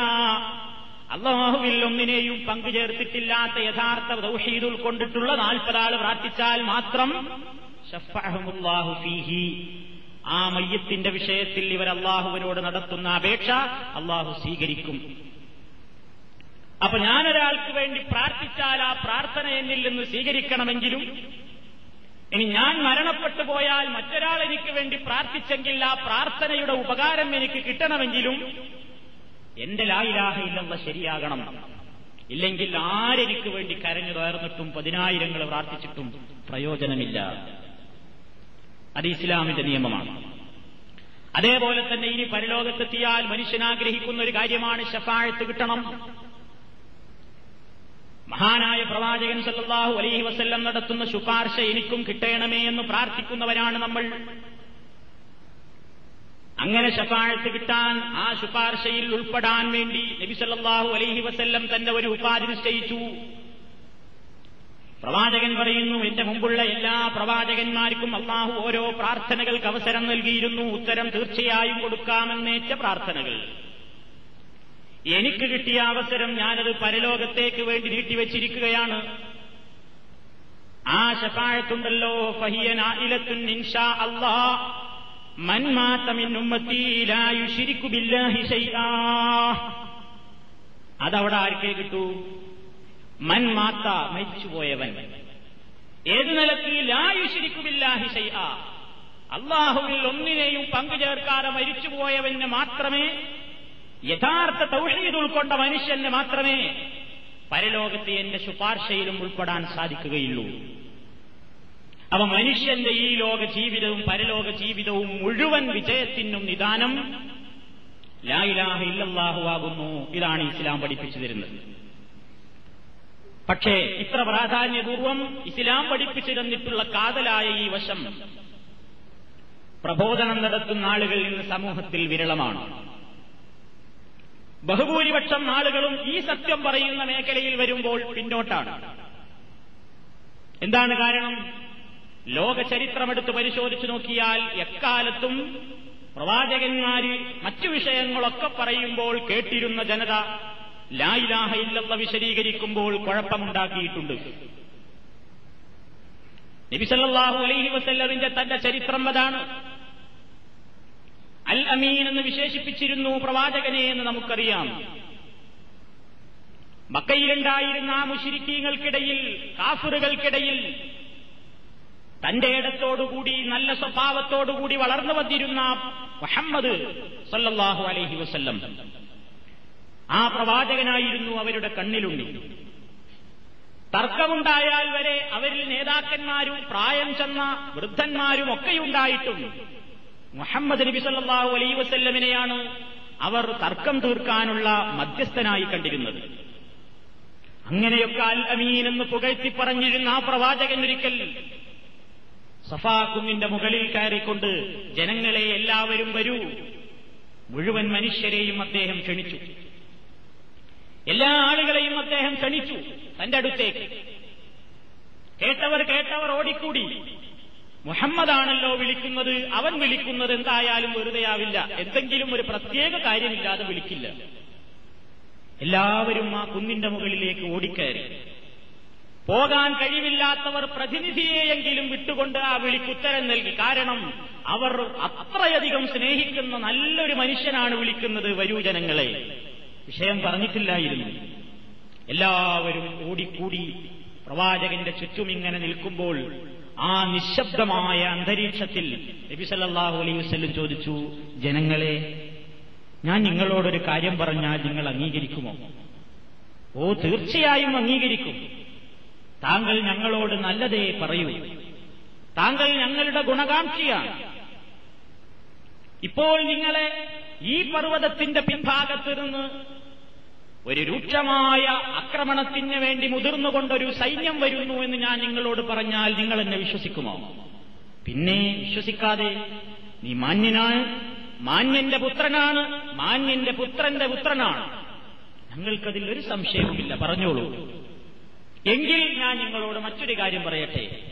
അള്ളാഹുവിൽ ഒന്നിനെയും പങ്കുചേർത്തിട്ടില്ലാത്ത യഥാർത്ഥ ദൗഹീദ് ഉൾക്കൊണ്ടിട്ടുള്ള നാൽപ്പതാൾ പ്രാർത്ഥിച്ചാൽ മാത്രം ഫീഹി. ആ മയ്യത്തിന്റെ വിഷയത്തിൽ ഇവർ അള്ളാഹുവിനോട് നടത്തുന്ന അപേക്ഷ അള്ളാഹു സ്വീകരിക്കും. അപ്പൊ ഞാനൊരാൾക്ക് വേണ്ടി പ്രാർത്ഥിച്ചാൽ ആ പ്രാർത്ഥന എന്നിൽ നിന്ന് സ്വീകരിക്കണമെങ്കിലും ഇനി ഞാൻ മരണപ്പെട്ടു പോയാൽ മറ്റൊരാൾ എനിക്ക് വേണ്ടി പ്രാർത്ഥിച്ചെങ്കിൽ ആ പ്രാർത്ഥനയുടെ ഉപകാരം എനിക്ക് കിട്ടണമെങ്കിലും എന്റെ ലായിലാഹ ഇല്ലെന്ന ശരിയാകണം. ഇല്ലെങ്കിൽ ആരെനിക്ക് വേണ്ടി കരഞ്ഞു തകർന്നിട്ടും പതിനായിരങ്ങൾ പ്രാർത്ഥിച്ചിട്ടും പ്രയോജനമില്ല. അത് ഇസ്ലാമിന്റെ നിയമമാണ്. അതേപോലെ തന്നെ ഇനി പരലോകത്തെത്തിയാൽ മനുഷ്യൻ ആഗ്രഹിക്കുന്ന ഒരു കാര്യമാണ് ഷഫാഴത്ത് കിട്ടണം. മഹാനായ പ്രവാചകൻ സല്ലാഹു അലൈഹി വസ്ല്ലം നടത്തുന്ന ശുപാർശ എനിക്കും കിട്ടണമേ എന്ന് പ്രാർത്ഥിക്കുന്നവരാണ് നമ്മൾ. അങ്ങനെ ശഫാഴത്ത് കിട്ടാൻ ആ ശുപാർശയിൽ ഉൾപ്പെടാൻ വേണ്ടി നബി സല്ലാഹു അലൈഹി വസ്ല്ലം തന്നെ ഒരു ഉപാധി നിശ്ചയിച്ചു. പ്രവാചകൻ പറയുന്നു എന്റെ മുമ്പുള്ള എല്ലാ പ്രവാചകന്മാർക്കും അള്ളാഹു ഓരോ പ്രാർത്ഥനകൾക്ക് അവസരം നൽകിയിരുന്നു. ഉത്തരം തീർച്ചയായും കൊടുക്കാമെന്നേറ്റ പ്രാർത്ഥനകൾ. എനിക്ക് കിട്ടിയ അവസരം ഞാനത് പരലോകത്തേക്ക് വേണ്ടി നീട്ടിവെച്ചിരിക്കുകയാണ്. ആ ശപായത്തുണ്ടല്ലോ അതവിടെ ആർക്കേ കിട്ടൂ? മൻ മാത്ത മരിച്ചുപോയവൻ ഏത് നിലയ്ക്ക് ലായുശിരിക്കുമില്ലാഹി അള്ളാഹുവിൽ ഒന്നിനെയും പങ്കു പങ്കുചേർക്കാതെ മരിച്ചുപോയവന് മാത്രമേ യഥാർത്ഥ തൗഷീദ് ഉൾക്കൊണ്ട മനുഷ്യന് മാത്രമേ പരലോകത്തെ എന്റെ ശുപാർശയിലും ഉൾപ്പെടാൻ സാധിക്കുകയുള്ളൂ. അവ മനുഷ്യന്റെ ഈ ലോക ജീവിതവും പരലോക ജീവിതവും മുഴുവൻ വിജയത്തിനും നിദാനം. ലായിലാഹ ഇല്ലല്ലാഹു ആകുന്നു. ഇതാണ് ഇസ്ലാം പഠിപ്പിച്ചു തരുന്നത്. പക്ഷേ ഇത്ര പ്രാധാന്യപൂർവം ഇസ്ലാം പഠിപ്പിച്ചിരുന്നിട്ടുള്ള കാതലായ ഈ വശം പ്രബോധനം നടത്തുന്ന ആളുകൾ ഇന്ന് സമൂഹത്തിൽ വിരളമാണ്. ബഹുഭൂരിപക്ഷം ആളുകളും ഈ സത്യം പറയുന്ന മേഖലയിൽ വരുമ്പോൾ പിന്നോട്ടാണ്. എന്താണ് കാരണം? ലോക ചരിത്രമെടുത്ത് പരിശോധിച്ചു നോക്കിയാൽ എക്കാലത്തും പ്രവാചകന്മാര് മറ്റു വിഷയങ്ങളൊക്കെ പറയുമ്പോൾ കേട്ടിരുന്ന ജനത ലായിലാഹ ഇല്ലെന്ന വിശദീകരിക്കുമ്പോൾ കുഴപ്പമുണ്ടാക്കിയിട്ടുണ്ട്. നബിസല്ലാഹു അലൈഹി വസല്ലമിന്റെ തന്റെ ചരിത്രം അതാണ്. അൽ അമീൻ എന്ന് വിശേഷിപ്പിച്ചിരുന്നു പ്രവാചകനെ എന്ന് നമുക്കറിയാം. മക്കയിലുണ്ടായിരുന്ന ആ മുഷിരിക്കീങ്ങൾക്കിടയിൽ കാഫറുകൾക്കിടയിൽ തന്റെ ഇടത്തോടുകൂടി നല്ല സ്വഭാവത്തോടുകൂടി വളർന്നു വന്നിരുന്ന മുഹമ്മദ് സല്ലാഹു അലൈഹി വസല്ലം. ആ പ്രവാചകനായിരുന്നു അവരുടെ കണ്ണിലുണ്ടി തർക്കമുണ്ടായാൽ വരെ അവരിൽ നേതാക്കന്മാരും പ്രായം ചെന്ന വൃദ്ധന്മാരും ഒക്കെയുണ്ടായിട്ടും മുഹമ്മദ് നബി സല്ലാഹു അലൈ വസല്ലമിനെയാണ് അവർ തർക്കം തീർക്കാനുള്ള മധ്യസ്ഥനായി കണ്ടിരുന്നത്. അങ്ങനെയൊക്കെ അൽ അമീൻ എന്ന് പുകഴ്ത്തി പറഞ്ഞിരുന്ന ആ പ്രവാചകൻ ഒരിക്കൽ സഫാ കുന്നിന്റെ മുകളിൽ കയറിക്കൊണ്ട് ജനങ്ങളെ എല്ലാവരും വരൂ. മുഴുവൻ മനുഷ്യരെയും അദ്ദേഹം ക്ഷണിച്ചു. എല്ലാ ആളുകളെയും അദ്ദേഹം ക്ഷണിച്ചു തന്റെ അടുത്തേക്ക്. കേട്ടവർ കേട്ടവർ ഓടിക്കൂടി. മുഹമ്മദാണല്ലോ വിളിക്കുന്നത് അവൻ വിളിക്കുന്നത് എന്തായാലും വെറുതെയാവില്ല. എന്തെങ്കിലും ഒരു പ്രത്യേക കാര്യമില്ലാതെ വിളിക്കില്ല. എല്ലാവരും ആ കുന്നിന്റെ മുകളിലേക്ക് ഓടിക്കയറി. പോകാൻ കഴിവില്ലാത്തവർ പ്രതിനിധിയെയെങ്കിലും വിട്ടുകൊണ്ട് ആ വിളിക്കുത്തരം നൽകി. കാരണം അവർ അത്രയധികം സ്നേഹിക്കുന്ന നല്ലൊരു മനുഷ്യനാണ് വിളിക്കുന്നത് വരൂ ജനങ്ങളെ. വിഷയം പറഞ്ഞിട്ടില്ലായിരുന്നു. എല്ലാവരും ഓടിക്കൂടി പ്രവാചകന്റെ ചുറ്റും ഇങ്ങനെ നിൽക്കുമ്പോൾ ആ നിശബ്ദമായ അന്തരീക്ഷത്തിൽ നബി സല്ലല്ലാഹു അലൈഹി വസല്ലം ചോദിച്ചു ജനങ്ങളെ ഞാൻ നിങ്ങളോടൊരു കാര്യം പറഞ്ഞാൽ നിങ്ങൾ അംഗീകരിക്കുമോ? ഓ തീർച്ചയായും അംഗീകരിക്കും. താങ്കൾ ഞങ്ങളോട് നല്ലതേ പറയൂ. താങ്കൾ ഞങ്ങളുടെ ഗുണകാംക്ഷിയാണ്. ഇപ്പോൾ നിങ്ങളെ ഈ പർവതത്തിന്റെ പിൻഭാഗത്ത് നിന്ന് ഒരു രൂക്ഷമായ ആക്രമണത്തിന് വേണ്ടി മുതിർന്നുകൊണ്ടൊരു സൈന്യം വരുന്നു എന്ന് ഞാൻ നിങ്ങളോട് പറഞ്ഞാൽ നിങ്ങൾ എന്നെ വിശ്വസിക്കുമോ? പിന്നെ വിശ്വസിക്കാതെ നീ മാന്യനാണ് മാന്യന്റെ പുത്രനാണ് മാന്യന്റെ പുത്രന്റെ പുത്രനാണ്. ഞങ്ങൾക്കതിൽ ഒരു സംശയവുമില്ല പറഞ്ഞോളൂ. എങ്കിൽ ഞാൻ നിങ്ങളോട് മറ്റൊരു കാര്യം പറയട്ടെ.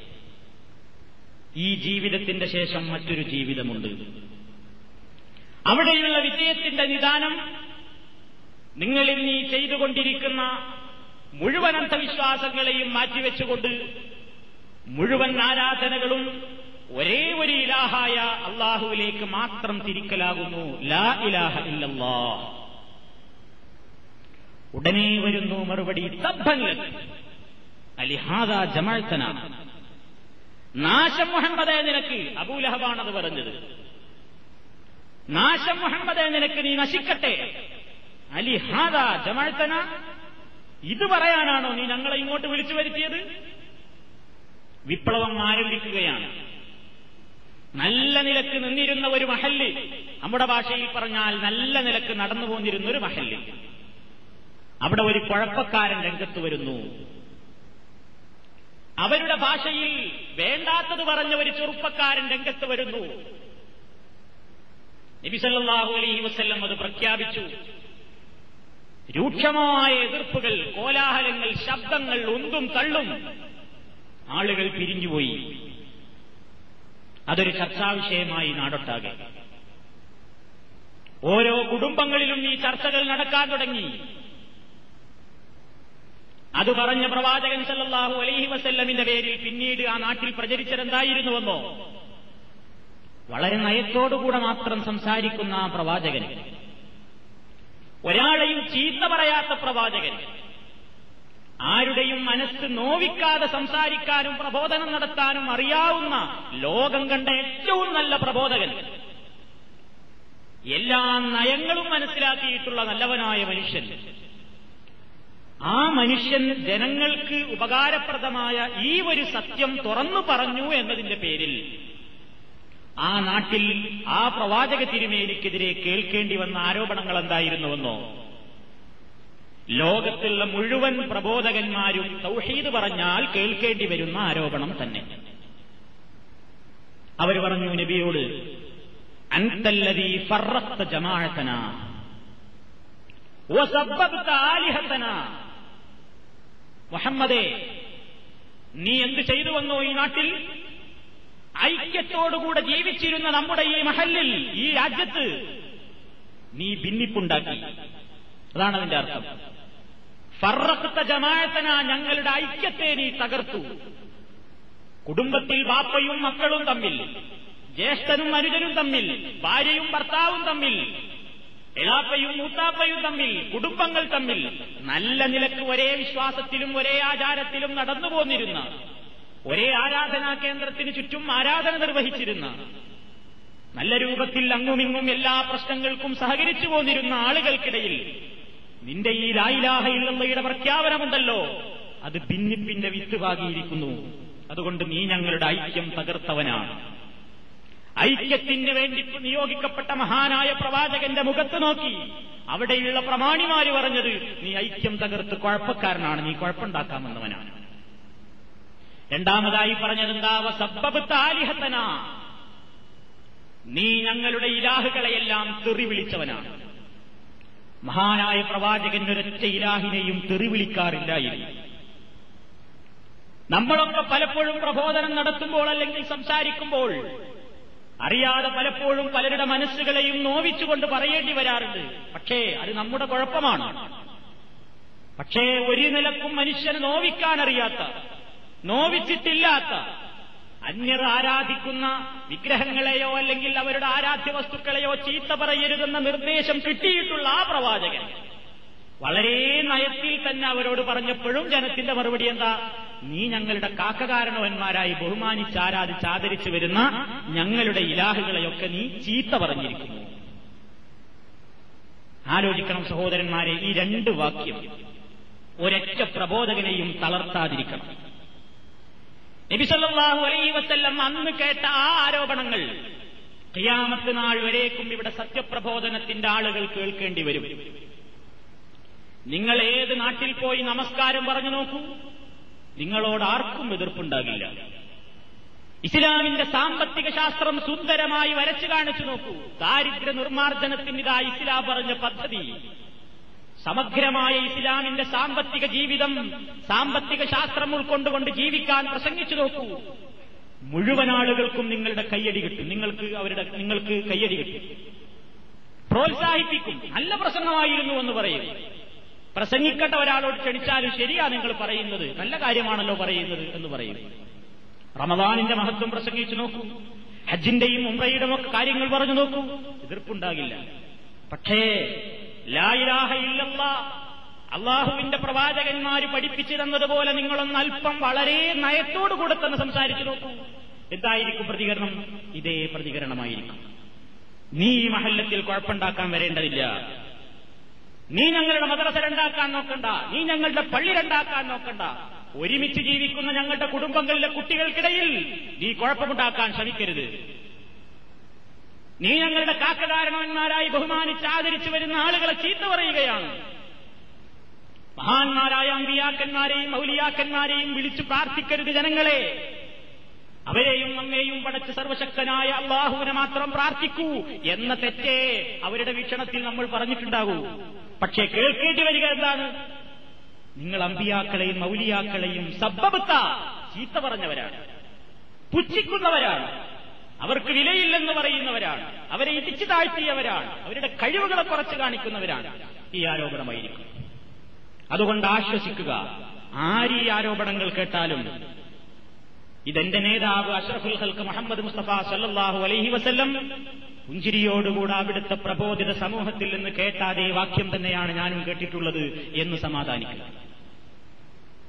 ഈ ജീവിതത്തിന്റെ ശേഷം മറ്റൊരു ജീവിതമുണ്ട്. അവിടെയുള്ള വിജയത്തിന്റെ നിദാനം നിങ്ങളിൽ നീ ചെയ്തുകൊണ്ടിരിക്കുന്ന മുഴുവൻ അന്ധവിശ്വാസങ്ങളെയും മാറ്റിവെച്ചുകൊണ്ട് മുഴുവൻ ആരാധനകളും ഒരേ ഒരു ഇലാഹായ അള്ളാഹുവിലേക്ക് മാത്രം തിരിക്കലാകുന്നു. ലാ ഇലാഹ ഇല്ലല്ലാ ഉടനെ വരുന്നു മറുപടി തബ്ബങ്ങൾ. അലിഹാദ ജമാഴ്ത്തന നാശം മുഹമ്മദേ നിനക്ക്. അബൂലഹബാണത് പറഞ്ഞത്. നാശം മുഹമ്മദേ നിനക്ക് നീ നശിക്കട്ടെ. അലിഹാദ ജമാഴ്ത്തന ഇത് പറയാനാണോ നീ ഞങ്ങളെ ഇങ്ങോട്ട് വിളിച്ചു വരുത്തിയത്? വിപ്ലവം ആരംഭിക്കുകയാണ്. നല്ല നിലയ്ക്ക് നിന്നിരുന്ന ഒരു മഹല്ല് നമ്മുടെ ഭാഷയിൽ പറഞ്ഞാൽ നല്ല നിലയ്ക്ക് നടന്നു പോന്നിരുന്ന ഒരു മഹല്ല്. അവിടെ ഒരു കുഴപ്പക്കാരൻ രംഗത്ത് വരുന്നു. അവരുടെ ഭാഷയിൽ വേണ്ടാത്തത് പറഞ്ഞ ഒരു ചെറുപ്പക്കാരൻ രംഗത്ത് വരുന്നു. നബിസല്ലാഹു അലൈഹി വസ്ല്ലം അത് പ്രഖ്യാപിച്ചു. രൂക്ഷമായ എതിർപ്പുകൾ കോലാഹലങ്ങൾ ശബ്ദങ്ങൾ ഒന്തും തള്ളും. ആളുകൾ പിരിഞ്ഞുപോയി. അതൊരു ചർച്ചാവിഷയമായി നാടൊട്ടാകെ. ഓരോ കുടുംബങ്ങളിലും ഈ ചർച്ചകൾ നടക്കാൻ തുടങ്ങി. അത് പറഞ്ഞ പ്രവാചകൻ സല്ലാഹു അലൈഹി വസല്ലമിന്റെ പേരിൽ പിന്നീട് ആ നാട്ടിൽ പ്രചരിച്ചതെന്തായിരുന്നുവെന്നോ? വളരെ നയത്തോടുകൂടെ മാത്രം സംസാരിക്കുന്ന ആ പ്രവാചകൻ. ഒരാളെയും ചീത്ത പറയാത്ത പ്രവാചകൻ. ആരുടെയും മനസ്സ് നോവിക്കാതെ സംസാരിക്കാനും പ്രബോധനം നടത്താനും അറിയാവുന്ന ലോകം കണ്ട ഏറ്റവും നല്ല പ്രബോധകൻ. എല്ലാ നയങ്ങളും മനസ്സിലാക്കിയിട്ടുള്ള നല്ലവനായ മനുഷ്യൻ. ആ മനുഷ്യൻ ജനങ്ങൾക്ക് ഉപകാരപ്രദമായ ഈ ഒരു സത്യം തുറന്നു പറഞ്ഞു എന്നതിന്റെ പേരിൽ ആ നാട്ടിൽ ആ പ്രവാചക തിരുമേനിക്കെതിരെ കേൾക്കേണ്ടി വന്ന ആരോപണങ്ങൾ എന്തായിരുന്നുവെന്നോ ലോകത്തുള്ള മുഴുവൻ പ്രബോധകന്മാരും തൗഹീദ് പറഞ്ഞാൽ കേൾക്കേണ്ടി വരുന്ന ആരോപണം തന്നെ. അവർ പറഞ്ഞു നബിയോട് അൻതല്ലതി ഫറത്ത ജമാഅത്തന ആലിഹത്തന മുഹമ്മദേ നീ എന്ത് ചെയ്തു വന്നോ ഈ നാട്ടിൽ? ഐക്യത്തോടുകൂടെ ജീവിച്ചിരുന്ന നമ്മുടെ ഈ മഹല്ലിൽ ഈ രാജ്യത്ത് നീ ഭിന്നിപ്പുണ്ടാക്കി. അതാണ് അതിന്റെ അർത്ഥം. ഫറക്കത്ത ജമായത്തന ഞങ്ങളുടെ ഐക്യത്തെ നീ തകർത്തു. കുടുംബത്തിൽ ബാപ്പയും മക്കളും തമ്മിൽ ജ്യേഷ്ഠനും അനുജനും തമ്മിൽ ഭാര്യയും ഭർത്താവും തമ്മിൽ എളാപ്പയും മൂത്താപ്പയും തമ്മിൽ കുടുംബങ്ങൾ തമ്മിൽ നല്ല നിലയ്ക്ക് ഒരേ വിശ്വാസത്തിലും ഒരേ ആചാരത്തിലും നടന്നു പോന്നിരുന്ന ഒരേ ആരാധനാ കേന്ദ്രത്തിന് ചുറ്റും ആരാധന നിർവഹിച്ചിരുന്ന നല്ല രൂപത്തിൽ അങ്ങുമിങ്ങും എല്ലാ പ്രശ്നങ്ങൾക്കും സഹകരിച്ചു പോന്നിരുന്ന ആളുകൾക്കിടയിൽ നിന്റെ ഈ ലായിലാഹയിലുള്ളയുടെ പ്രഖ്യാപനമുണ്ടല്ലോ. അത് ഭിന്നിപ്പിന്റെ വിത്ത് പാകിയിരിക്കുന്നു അതുകൊണ്ട് നീ ഞങ്ങളുടെ ഐക്യം തകർത്തവനാണ് ഐക്യത്തിന് വേണ്ടി നിയോഗിക്കപ്പെട്ട മഹാനായ പ്രവാചകന്റെ മുഖത്ത് നോക്കി. അവിടെയുള്ള പ്രമാണിമാര് പറഞ്ഞത് നീ ഐക്യം തകർത്ത് കുഴപ്പക്കാരനാണ്. നീ കുഴപ്പമുണ്ടാക്കാമെന്നവനാണ്. രണ്ടാമതായി പറഞ്ഞതെന്താവ സബ്ബബ് താലിഹത്തന. നീ ഞങ്ങളുടെ ഇലാഹുകളെയെല്ലാം തെറി വിളിച്ചവനാണ്. മഹാനായ പ്രവാചകൻ ഒരൊറ്റ ഇലാഹിനെയും തെറി വിളിക്കാറില്ലായിരുന്നു. നമ്മളൊക്കെ പലപ്പോഴും പ്രബോധനം നടത്തുമ്പോൾ അല്ലെങ്കിൽ സംസാരിക്കുമ്പോൾ അറിയാതെ പലപ്പോഴും പലരുടെ മനസ്സുകളെയും നോവിച്ചുകൊണ്ട് പറയേണ്ടി വരാറുണ്ട്. പക്ഷേ അത് നമ്മുടെ കുഴപ്പമാണ്. പക്ഷേ ഒരു നിലക്കും മനുഷ്യന് നോവിക്കാൻ അറിയാത്ത നോവിച്ചിട്ടില്ലാത്ത അന്യർ ആരാധിക്കുന്ന വിഗ്രഹങ്ങളെയോ അല്ലെങ്കിൽ അവരുടെ ആരാധ്യ വസ്തുക്കളെയോ ചീത്ത പറയരുതെന്ന നിർദ്ദേശം കിട്ടിയിട്ടുള്ള ആ പ്രവാചകൻ വളരെ നയത്തിൽ തന്നെ അവരോട് പറഞ്ഞപ്പോഴും ജനത്തിന്റെ മറുപടി എന്താ? നീ ഞങ്ങളുടെ കാക്കകാരണവന്മാരായി ബഹുമാനിച്ച് ആരാധിച്ച് ആദരിച്ചു വരുന്ന ഞങ്ങളുടെ ഇലാഹുകളെയൊക്കെ നീ ചീത്ത പറഞ്ഞിരിക്കുന്നു. ആലോചിക്കണം സഹോദരന്മാരെ ഈ രണ്ട് വാക്യം ഒരൊറ്റ പ്രബോധകനെയും തളർത്താതിരിക്കണം. നബിസല്ലാഹു അലൈ വസ്ല്ലം അന്ന് കേട്ട ആ ആരോപണങ്ങൾ ഖിയാമത്ത് നാൾ വരേക്കും ഇവിടെ സത്യപ്രബോധനത്തിന്റെ ആളുകൾ കേൾക്കേണ്ടി വരും. നിങ്ങൾ ഏത് നാട്ടിൽ പോയി നമസ്കാരം പറഞ്ഞു നോക്കൂ. നിങ്ങളോട് ആർക്കും എതിർപ്പുണ്ടാകില്ല. ഇസ്ലാമിന്റെ സാമ്പത്തിക ശാസ്ത്രം സുന്ദരമായി വരച്ചു കാണിച്ചു നോക്കൂ. ദാരിദ്ര്യ നിർമ്മാർജനത്തിനിതാ ഇസ്ലാം പറഞ്ഞ പദ്ധതി. സമഗ്രമായ ഇസ്ലാമിന്റെ സാമ്പത്തിക ജീവിതം സാമ്പത്തിക ശാസ്ത്രം ഉൾക്കൊണ്ടുകൊണ്ട് ജീവിക്കാൻ പ്രസംഗിച്ചു നോക്കൂ. മുഴുവൻ ആളുകൾക്കും നിങ്ങളുടെ കയ്യടി കിട്ടും. നിങ്ങൾക്ക് അവരുടെ നിങ്ങൾക്ക് കയ്യടി കിട്ടും. പ്രോത്സാഹിപ്പിക്കും. നല്ല പ്രസംഗമായിരുന്നു എന്ന് പറയും. പ്രസംഗിക്കട്ട ഒരാളോട് ക്ഷണിച്ചാലും ശരിയാ നിങ്ങൾ പറയുന്നത്. നല്ല കാര്യമാണല്ലോ പറയുന്നത് എന്ന് പറയും. റമദാനിന്റെ മഹത്വം പ്രസംഗിച്ചു നോക്കൂ. ഹജ്ജിന്റെയും ഉംറയുടെയും ഒക്കെ കാര്യങ്ങൾ പറഞ്ഞു നോക്കൂ. എതിർപ്പുണ്ടാകില്ല. പക്ഷേ ലായിലാഹ ഇല്ലല്ല. അള്ളാഹുവിന്റെ പ്രവാചകന്മാർ പഠിപ്പിച്ചു തന്നതുപോലെ നിങ്ങളൊന്ന് അല്പം വളരെ നയത്തോടുകൂടെ തന്നെ സംസാരിച്ചു നോക്കൂ. എന്തായിരിക്കും പ്രതികരണം? ഇതേ പ്രതികരണമായിരിക്കും. നീ ഈ മഹല്ലത്തിൽ കുഴപ്പമുണ്ടാക്കാൻ വരേണ്ടതില്ല. നീ ഞങ്ങളുടെ മദ്രസ രണ്ടാക്കാൻ നോക്കണ്ട. നീ ഞങ്ങളുടെ പള്ളി രണ്ടാക്കാൻ നോക്കണ്ട. ഒരുമിച്ച് ജീവിക്കുന്ന ഞങ്ങളുടെ കുടുംബങ്ങളിലെ കുട്ടികൾക്കിടയിൽ നീ കുഴപ്പമുണ്ടാക്കാൻ ശ്രമിക്കരുത്. നീ ഞങ്ങളുടെ കാക്കകാരണവന്മാരായി ബഹുമാനിച്ച് ആദരിച്ചു വരുന്ന ആളുകളെ ചീത്ത പറയുകയാണ്. മഹാന്മാരായ അമ്പിയാക്കന്മാരെയും മൗലിയാക്കന്മാരെയും വിളിച്ചു പ്രാർത്ഥിക്കരുത് ജനങ്ങളെ. അവരെയും നമ്മെയും പടച്ച് സർവശക്തനായ അള്ളാഹുവിനെ മാത്രം പ്രാർത്ഥിക്കൂ എന്ന തെറ്റേ അവരുടെ വീക്ഷണത്തിൽ നമ്മൾ പറഞ്ഞിട്ടുണ്ടാകൂ. പക്ഷേ കേൾക്കേണ്ടി വരിക എന്താണ്? നിങ്ങൾ അമ്പിയാക്കളെയും മൗലിയാക്കളെയും സബ്ബബത്ത ചീത്ത പറഞ്ഞവരാണ്. പുച്ഛിക്കുന്നവരാണ്. അവർക്ക് വിലയില്ലെന്ന് പറയുന്നവരാണ്. അവരെ ഇടിച്ചു താഴ്ത്തിയവരാണ്. അവരുടെ കഴിവുകളെ കുറച്ച് കാണിക്കുന്നവരാണ്. ഈ ആരോപണമായിരിക്കും. അതുകൊണ്ട് ആശ്വസിക്കുക. ആര് ഈ ആരോപണങ്ങൾ കേട്ടാലും ഇതെന്റെ നേതാവ് അഷ്റഫുൽ ഹൽക്ക് മുഹമ്മദ് മുസ്തഫ സല്ലാഹു അലൈഹി വസല്ലം പുഞ്ചിരിയോടുകൂടെ അവിടുത്തെ പ്രബോധിത സമൂഹത്തിൽ നിന്ന് കേട്ടാതെ വാക്യം തന്നെയാണ് ഞാനും കേട്ടിട്ടുള്ളത് എന്ന് സമാധാനിക്കുക.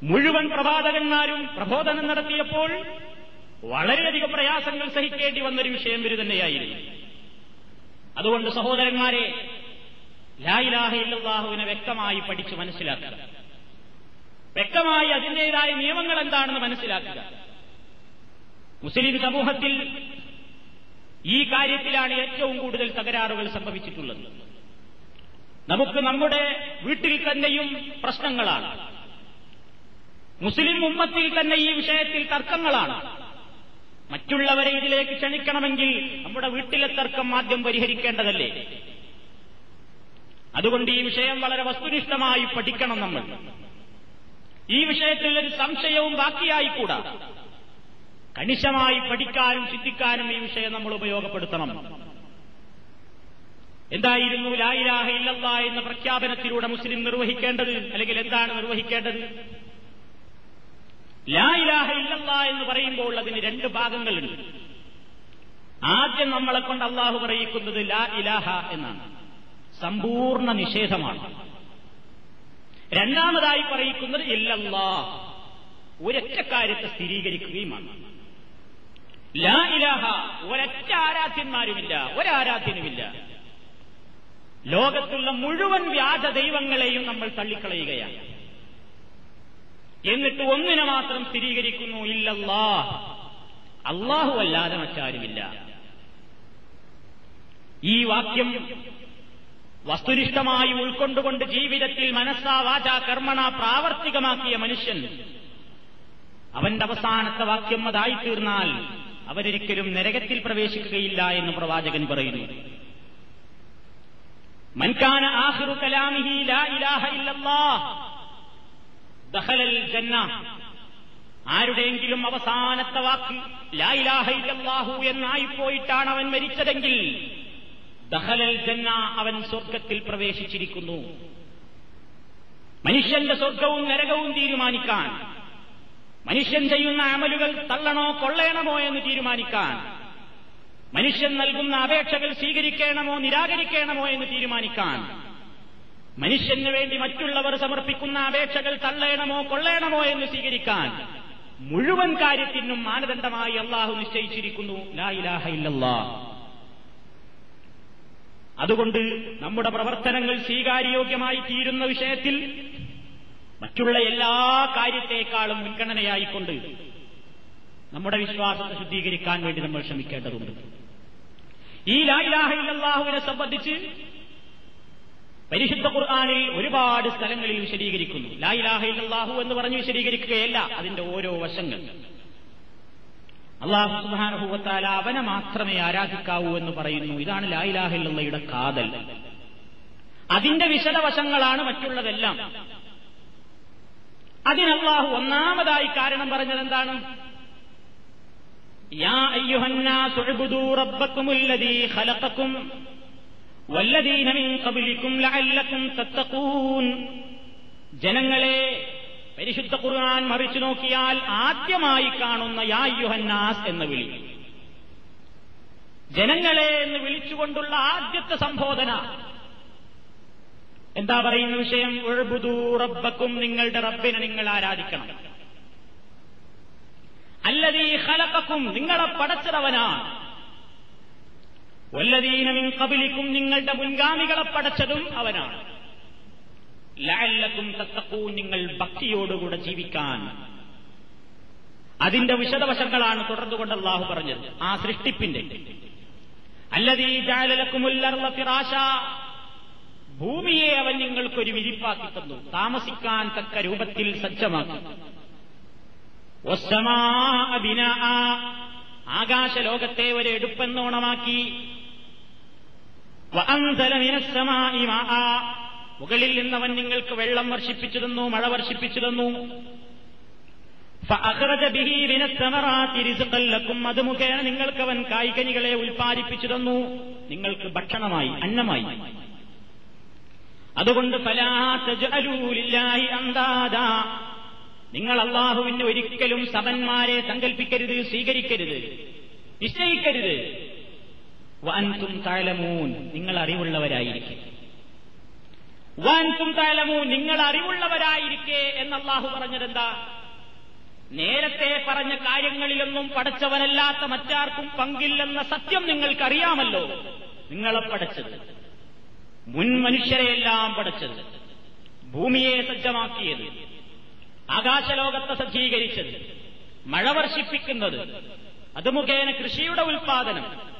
മുഴുവൻ പ്രവാചകന്മാരും പ്രബോധനം നടത്തിയപ്പോൾ വളരെയധികം പ്രയാസങ്ങൾ സഹിക്കേണ്ടി വന്നൊരു വിഷയം വരു തന്നെയായിരുന്നു. അതുകൊണ്ട് സഹോദരന്മാരെ ലായിലാഹ ഇല്ലാഹുവിനെ വ്യക്തമായി പഠിച്ചു മനസ്സിലാക്കുക. വ്യക്തമായി അതിന്റെതായ നിയമങ്ങൾ എന്താണെന്ന് മനസ്സിലാക്കുക. മുസ്ലിം സമൂഹത്തിൽ ഈ കാര്യത്തിലാണ് ഏറ്റവും കൂടുതൽ തകരാറുകൾ സംഭവിച്ചിട്ടുള്ളത്. നമുക്ക് നമ്മുടെ വീട്ടിൽ തന്നെയും പ്രശ്നങ്ങളാണ്. മുസ്ലിം ഉമ്മത്തിൽ തന്നെ ഈ വിഷയത്തിൽ തർക്കങ്ങളാണ്. മറ്റുള്ളവരെ ഇതിലേക്ക് ക്ഷണിക്കണമെങ്കിൽ നമ്മുടെ വീട്ടിലെ തർക്കം ആദ്യം പരിഹരിക്കേണ്ടതല്ലേ? അതുകൊണ്ട് ഈ വിഷയം വളരെ വസ്തുനിഷ്ഠമായി പഠിക്കണം നമ്മൾ. ഈ വിഷയത്തിൽ ഒരു സംശയവും ബാക്കിയായിക്കൂടാ. കണിശമായി പഠിക്കാനും ചിന്തിക്കാനും ഈ വിഷയം നമ്മൾ ഉപയോഗപ്പെടുത്തണം. എന്തായിരുന്നു ലായിലാഹ ഇല്ലല്ല എന്ന പ്രഖ്യാപനത്തിലൂടെ മുസ്ലിം നിർവഹിക്കേണ്ടത്? അല്ലെങ്കിൽ എന്താണ് നിർവഹിക്കേണ്ടത്? ലായിലാഹ ഇല്ലല്ല എന്ന് പറയുമ്പോൾ അതിന് രണ്ട് ഭാഗങ്ങളുണ്ട്. ആദ്യം നമ്മളെ കൊണ്ട് അള്ളാഹു പറയിക്കുന്നത് ലാ ഇലാഹ എന്നാണ്. സമ്പൂർണ നിഷേധമാണ്. രണ്ടാമതായി പറയിക്കുന്നത് ഇല്ലല്ലാ. ഒരൊറ്റ കാര്യത്തെ സ്ഥിരീകരിക്കുകയുമാണ്. ലാ ഇലാഹ ഒരൊറ്റ ആരാധ്യന്മാരുമില്ല ഒരാരാധ്യനുമില്ല. ലോകത്തുള്ള മുഴുവൻ വ്യാജ ദൈവങ്ങളെയും നമ്മൾ തള്ളിക്കളയുകയാണ്. എന്നിട്ട് ഒന്നിനെ മാത്രം സ്ഥിരീകരിക്കുന്നു ഇല്ലല്ലാ അള്ളാഹു അല്ലാതെ മറ്റാരുമില്ല. ഈ വാക്യം വസ്തുനിഷ്ഠമായി ഉൾക്കൊണ്ടുകൊണ്ട് ജീവിതത്തിൽ മനസ്സാ വാച കർമ്മണ പ്രാവർത്തികമാക്കിയ മനുഷ്യൻ അവന്റെ അവസാനത്തെ വാക്യം അതായി തീർന്നാൽ അവരൊരിക്കലും നരകത്തിൽ പ്രവേശിക്കുകയില്ല എന്ന് പ്രവാചകൻ പറയുന്നു. മൻകാന ആഹുറു കലാമിഹി ലാ ഇലാഹ ഇല്ലല്ലാഹ്. ദഖലൽ ജന്ന. ആരുടെയെങ്കിലും അവസാനത്തെ വാക്ക് ലായിലാഹു എന്നായിപ്പോയിട്ടാണ് അവൻ മരിച്ചതെങ്കിൽ ദഹലൽ ജന്ന അവൻ സ്വർഗത്തിൽ പ്രവേശിച്ചിരിക്കുന്നു. മനുഷ്യന്റെ സ്വർഗവും നരകവും തീരുമാനിക്കാൻ മനുഷ്യൻ ചെയ്യുന്ന അമലുകൾ തള്ളണോ കൊള്ളേണമോ എന്ന് തീരുമാനിക്കാൻ മനുഷ്യൻ നൽകുന്ന അപേക്ഷകൾ സ്വീകരിക്കണമോ നിരാകരിക്കണമോ എന്ന് തീരുമാനിക്കാൻ മനുഷ്യന് വേണ്ടി മറ്റുള്ളവർ സമർപ്പിക്കുന്ന അപേക്ഷകൾ തള്ളേണമോ കൊള്ളേണമോ എന്ന് സ്വീകരിക്കാൻ മുഴുവൻ കാര്യത്തിനും മാനദണ്ഡമായി അള്ളാഹു നിശ്ചയിച്ചിരിക്കുന്നു. അതുകൊണ്ട് നമ്മുടെ പ്രവർത്തനങ്ങൾ സ്വീകാര്യോഗ്യമായി തീരുന്ന വിഷയത്തിൽ മറ്റുള്ള എല്ലാ കാര്യത്തെക്കാളും മുൻഗണനയായിക്കൊണ്ട് നമ്മുടെ വിശ്വാസത്തെ ശുദ്ധീകരിക്കാൻ വേണ്ടി നമ്മൾ ശ്രമിക്കേണ്ടതുണ്ട്. ഈ ലായിലാഹില്ലാഹുവിനെ സംബന്ധിച്ച് പരിശുദ്ധ ഖുർആാനിൽ ഒരുപാട് സ്ഥലങ്ങളിൽ വിശദീകരിക്കുന്നു. ലായിലാഹില്ലാഹു എന്ന് പറഞ്ഞ് വിശദീകരിക്കുകയല്ല അതിന്റെ ഓരോ വശങ്ങൾ. അള്ളാഹു സുബാനുഭവത്താൽ അവനെ മാത്രമേ ആരാധിക്കാവൂ എന്ന് പറയുന്നു. ഇതാണ് ലായിലാഹില്ലയുടെ കാതൽ. അതിന്റെ വിശദവശങ്ങളാണ് മറ്റുള്ളതെല്ലാം. അതിനല്ലാഹു ഒന്നാമതായി കാരണം പറഞ്ഞത് എന്താണ് യാ ഖലഖക്കും വല്ലദീന മിൻ ജനങ്ങളെ പരിശുദ്ധ ഖുർആൻ മറിച്ചു നോക്കിയാൽ ആദ്യമായി കാണുന്ന യാ യുഹന്നാസ് എന്ന വിളി. ജനങ്ങളെ എന്ന് വിളിച്ചുകൊണ്ടുള്ള ആദ്യത്തെ സംബോധന. എന്താ പറയുന്ന വിഷയം? ഉഴുബുദൂ റബ്ബക്കും നിങ്ങളുടെ റബ്ബിനെ നിങ്ങൾ ആരാധിക്കണം. അല്ലതീ ഹലക്കും നിങ്ങളെ പടച്ചതവനാണ് വല്ലതീനമിൻ കബിലിക്കും നിങ്ങളുടെ മുൻഗാമികളെ പടച്ചതും അവനാണ്. ലാലക്കും തത്തക്കൂ നിങ്ങൾ ഭക്തിയോടുകൂടെ ജീവിക്കാൻ. അതിന്റെ വിശദവശങ്ങളാണ് തുടർന്നുകൊണ്ട് അള്ളാഹു പറഞ്ഞത്. ആ സൃഷ്ടിപ്പിന്റെ. അല്ലതീ ജാലലക്കുമുല്ലർവ ഫിറാശ ഭൂമിയെ അവൻ നിങ്ങൾക്കൊരു വിരിപ്പാക്കി തന്നു. താമസിക്കാൻ തക്ക രൂപത്തിൽ സജ്ജമാക്കി. ആകാശലോകത്തെ ഒരു എടുപ്പെന്നോണമാക്കി മുകളിൽ നിന്നവൻ നിങ്ങൾക്ക് വെള്ളം വർഷിപ്പിച്ചു തന്നു മഴ വർഷിപ്പിച്ചു തന്നു ും. അത് മുഖേന നിങ്ങൾക്ക് അവൻ കായ്കനികളെ ഉൽപ്പാദിപ്പിച്ചു തന്നു. നിങ്ങൾക്ക് ഭക്ഷണമായി അന്നമായി. അതുകൊണ്ട് നിങ്ങൾ അള്ളാഹുവിന് ഒരിക്കലും സഭന്മാരെ സങ്കല്പിക്കരുത് സ്വീകരിക്കരുത് നിശ്ചയിക്കരുത്. നിങ്ങൾ അറിവുള്ളവരായിരിക്കും. നിങ്ങൾ അറിവുള്ളവരായിരിക്കെ എന്ന് അള്ളാഹു പറഞ്ഞതെന്താ? നേരത്തെ പറഞ്ഞ കാര്യങ്ങളിലൊന്നും പഠിച്ചവനല്ലാത്ത മറ്റാർക്കും പങ്കില്ലെന്ന സത്യം നിങ്ങൾക്കറിയാമല്ലോ. നിങ്ങളെ പടച്ചത് മുൻ മനുഷ്യരെയെല്ലാം പടച്ചത് ഭൂമിയെ സജ്ജമാക്കിയത്. ആകാശലോകത്തെ സജ്ജീകരിച്ചത്. മഴ വർഷിപ്പിക്കുന്നത്. അത് മുഖേന കൃഷിയുടെ ഉൽപാദനം.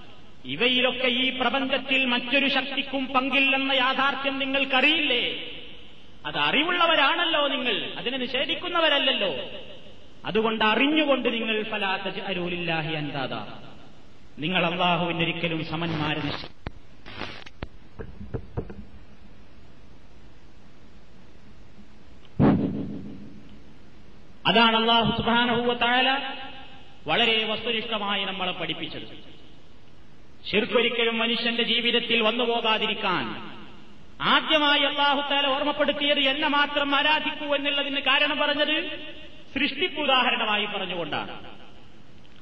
ഇവയിലൊക്കെ ഈ പ്രപഞ്ചത്തിൽ മറ്റൊരു ശക്തിക്കും പങ്കില്ലെന്ന യാഥാർത്ഥ്യം നിങ്ങൾക്കറിയില്ലേ? അത് അറിവുള്ളവരാണല്ലോ നിങ്ങൾ. അതിനെ നിഷേധിക്കുന്നവരല്ലല്ലോ. അതുകൊണ്ട് അറിഞ്ഞുകൊണ്ട് നിങ്ങൾ ഫലാത്ത അരൂലില്ലാഹി അന്താത നിങ്ങൾ അള്ളാഹുവിനൊരിക്കലും സമന്മാരെ നിശ്ച അതാണ് അള്ളാഹു സുബാനഹൂവത്തായാല വളരെ വസ്തുനിഷ്ഠമായി നമ്മളെ പഠിപ്പിച്ചത്. ശിർക്കൊരിക്കലും മനുഷ്യന്റെ ജീവിതത്തിൽ വന്നു പോകാതിരിക്കാൻ. ആദ്യമായി അള്ളാഹുത്താല ഓർമ്മപ്പെടുത്തിയത് എന്നെ മാത്രം ആരാധിക്കൂ എന്നുള്ളതിന് കാരണം പറഞ്ഞത് സൃഷ്ടിപ്പുദാഹരണമായി പറഞ്ഞുകൊണ്ടാണ്.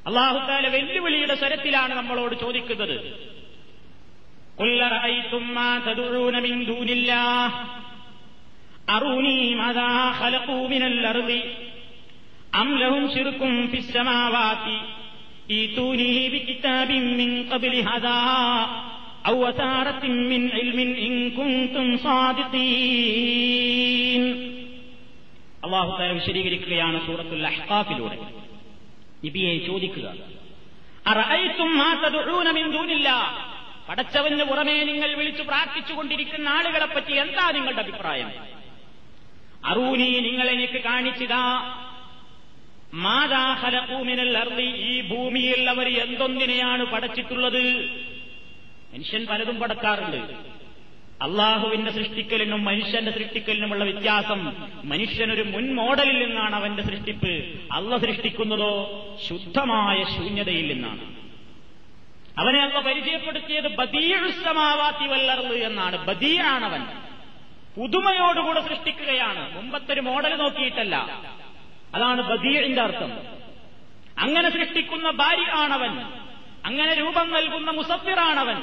അള്ളാഹുത്താല വെല്ലുവിളിയുടെ സ്വരത്തിലാണ് നമ്മളോട് ചോദിക്കുന്നത്. അറൂനി മിൻ ഔ മിൻ ഇൽമിൻ ഇൻ അള്ളാഹു തല വിശദീകരിക്കുകയാണ് സൂറത്തുൽ അഹ്ഖാഫിലൂടെ. ഇബിയെ ചോദിക്കുക അറഅയ്തും മിൻ ദൂനില്ലാ പടച്ചവന് പുറമേ നിങ്ങൾ വിളിച്ചു പ്രാർത്ഥിച്ചുകൊണ്ടിരിക്കുന്ന ആളുകളെപ്പറ്റി എന്താ നിങ്ങളുടെ അഭിപ്രായം? അറൂനി നിങ്ങൾ എനിക്ക് മാതാഹലൂമിനൽ അർളി ഈ ഭൂമിയിൽ അവർ എന്തൊന്നിനെയാണ് പടച്ചിട്ടുള്ളത്? മനുഷ്യൻ പലതും പടക്കാറുണ്ട്. അള്ളാഹുവിന്റെ സൃഷ്ടിക്കലിനും മനുഷ്യന്റെ സൃഷ്ടിക്കലിനുമുള്ള വ്യത്യാസം മനുഷ്യനൊരു മുൻ മോഡലിൽ നിന്നാണ് അവന്റെ സൃഷ്ടിപ്പ്. അള്ള സൃഷ്ടിക്കുന്നതോ ശുദ്ധമായ ശൂന്യതയിൽ നിന്നാണ്. അവനെ അള്ള പരിചയപ്പെടുത്തിയത് ബദീഴുസമാവാത്തി വല്ലർന്ന് എന്നാണ്. ബദീയാണവൻ പുതുമയോടുകൂടെ സൃഷ്ടിക്കുകയാണ്. മുമ്പത്തെ ഒരു മോഡൽ നോക്കിയിട്ടല്ല. അതാണ് ബദീഴിന്റെ അർത്ഥം. അങ്ങനെ സൃഷ്ടിക്കുന്ന ഭാര്യ ആണവൻ. അങ്ങനെ രൂപം നൽകുന്ന മുസഫിറാണവൻ.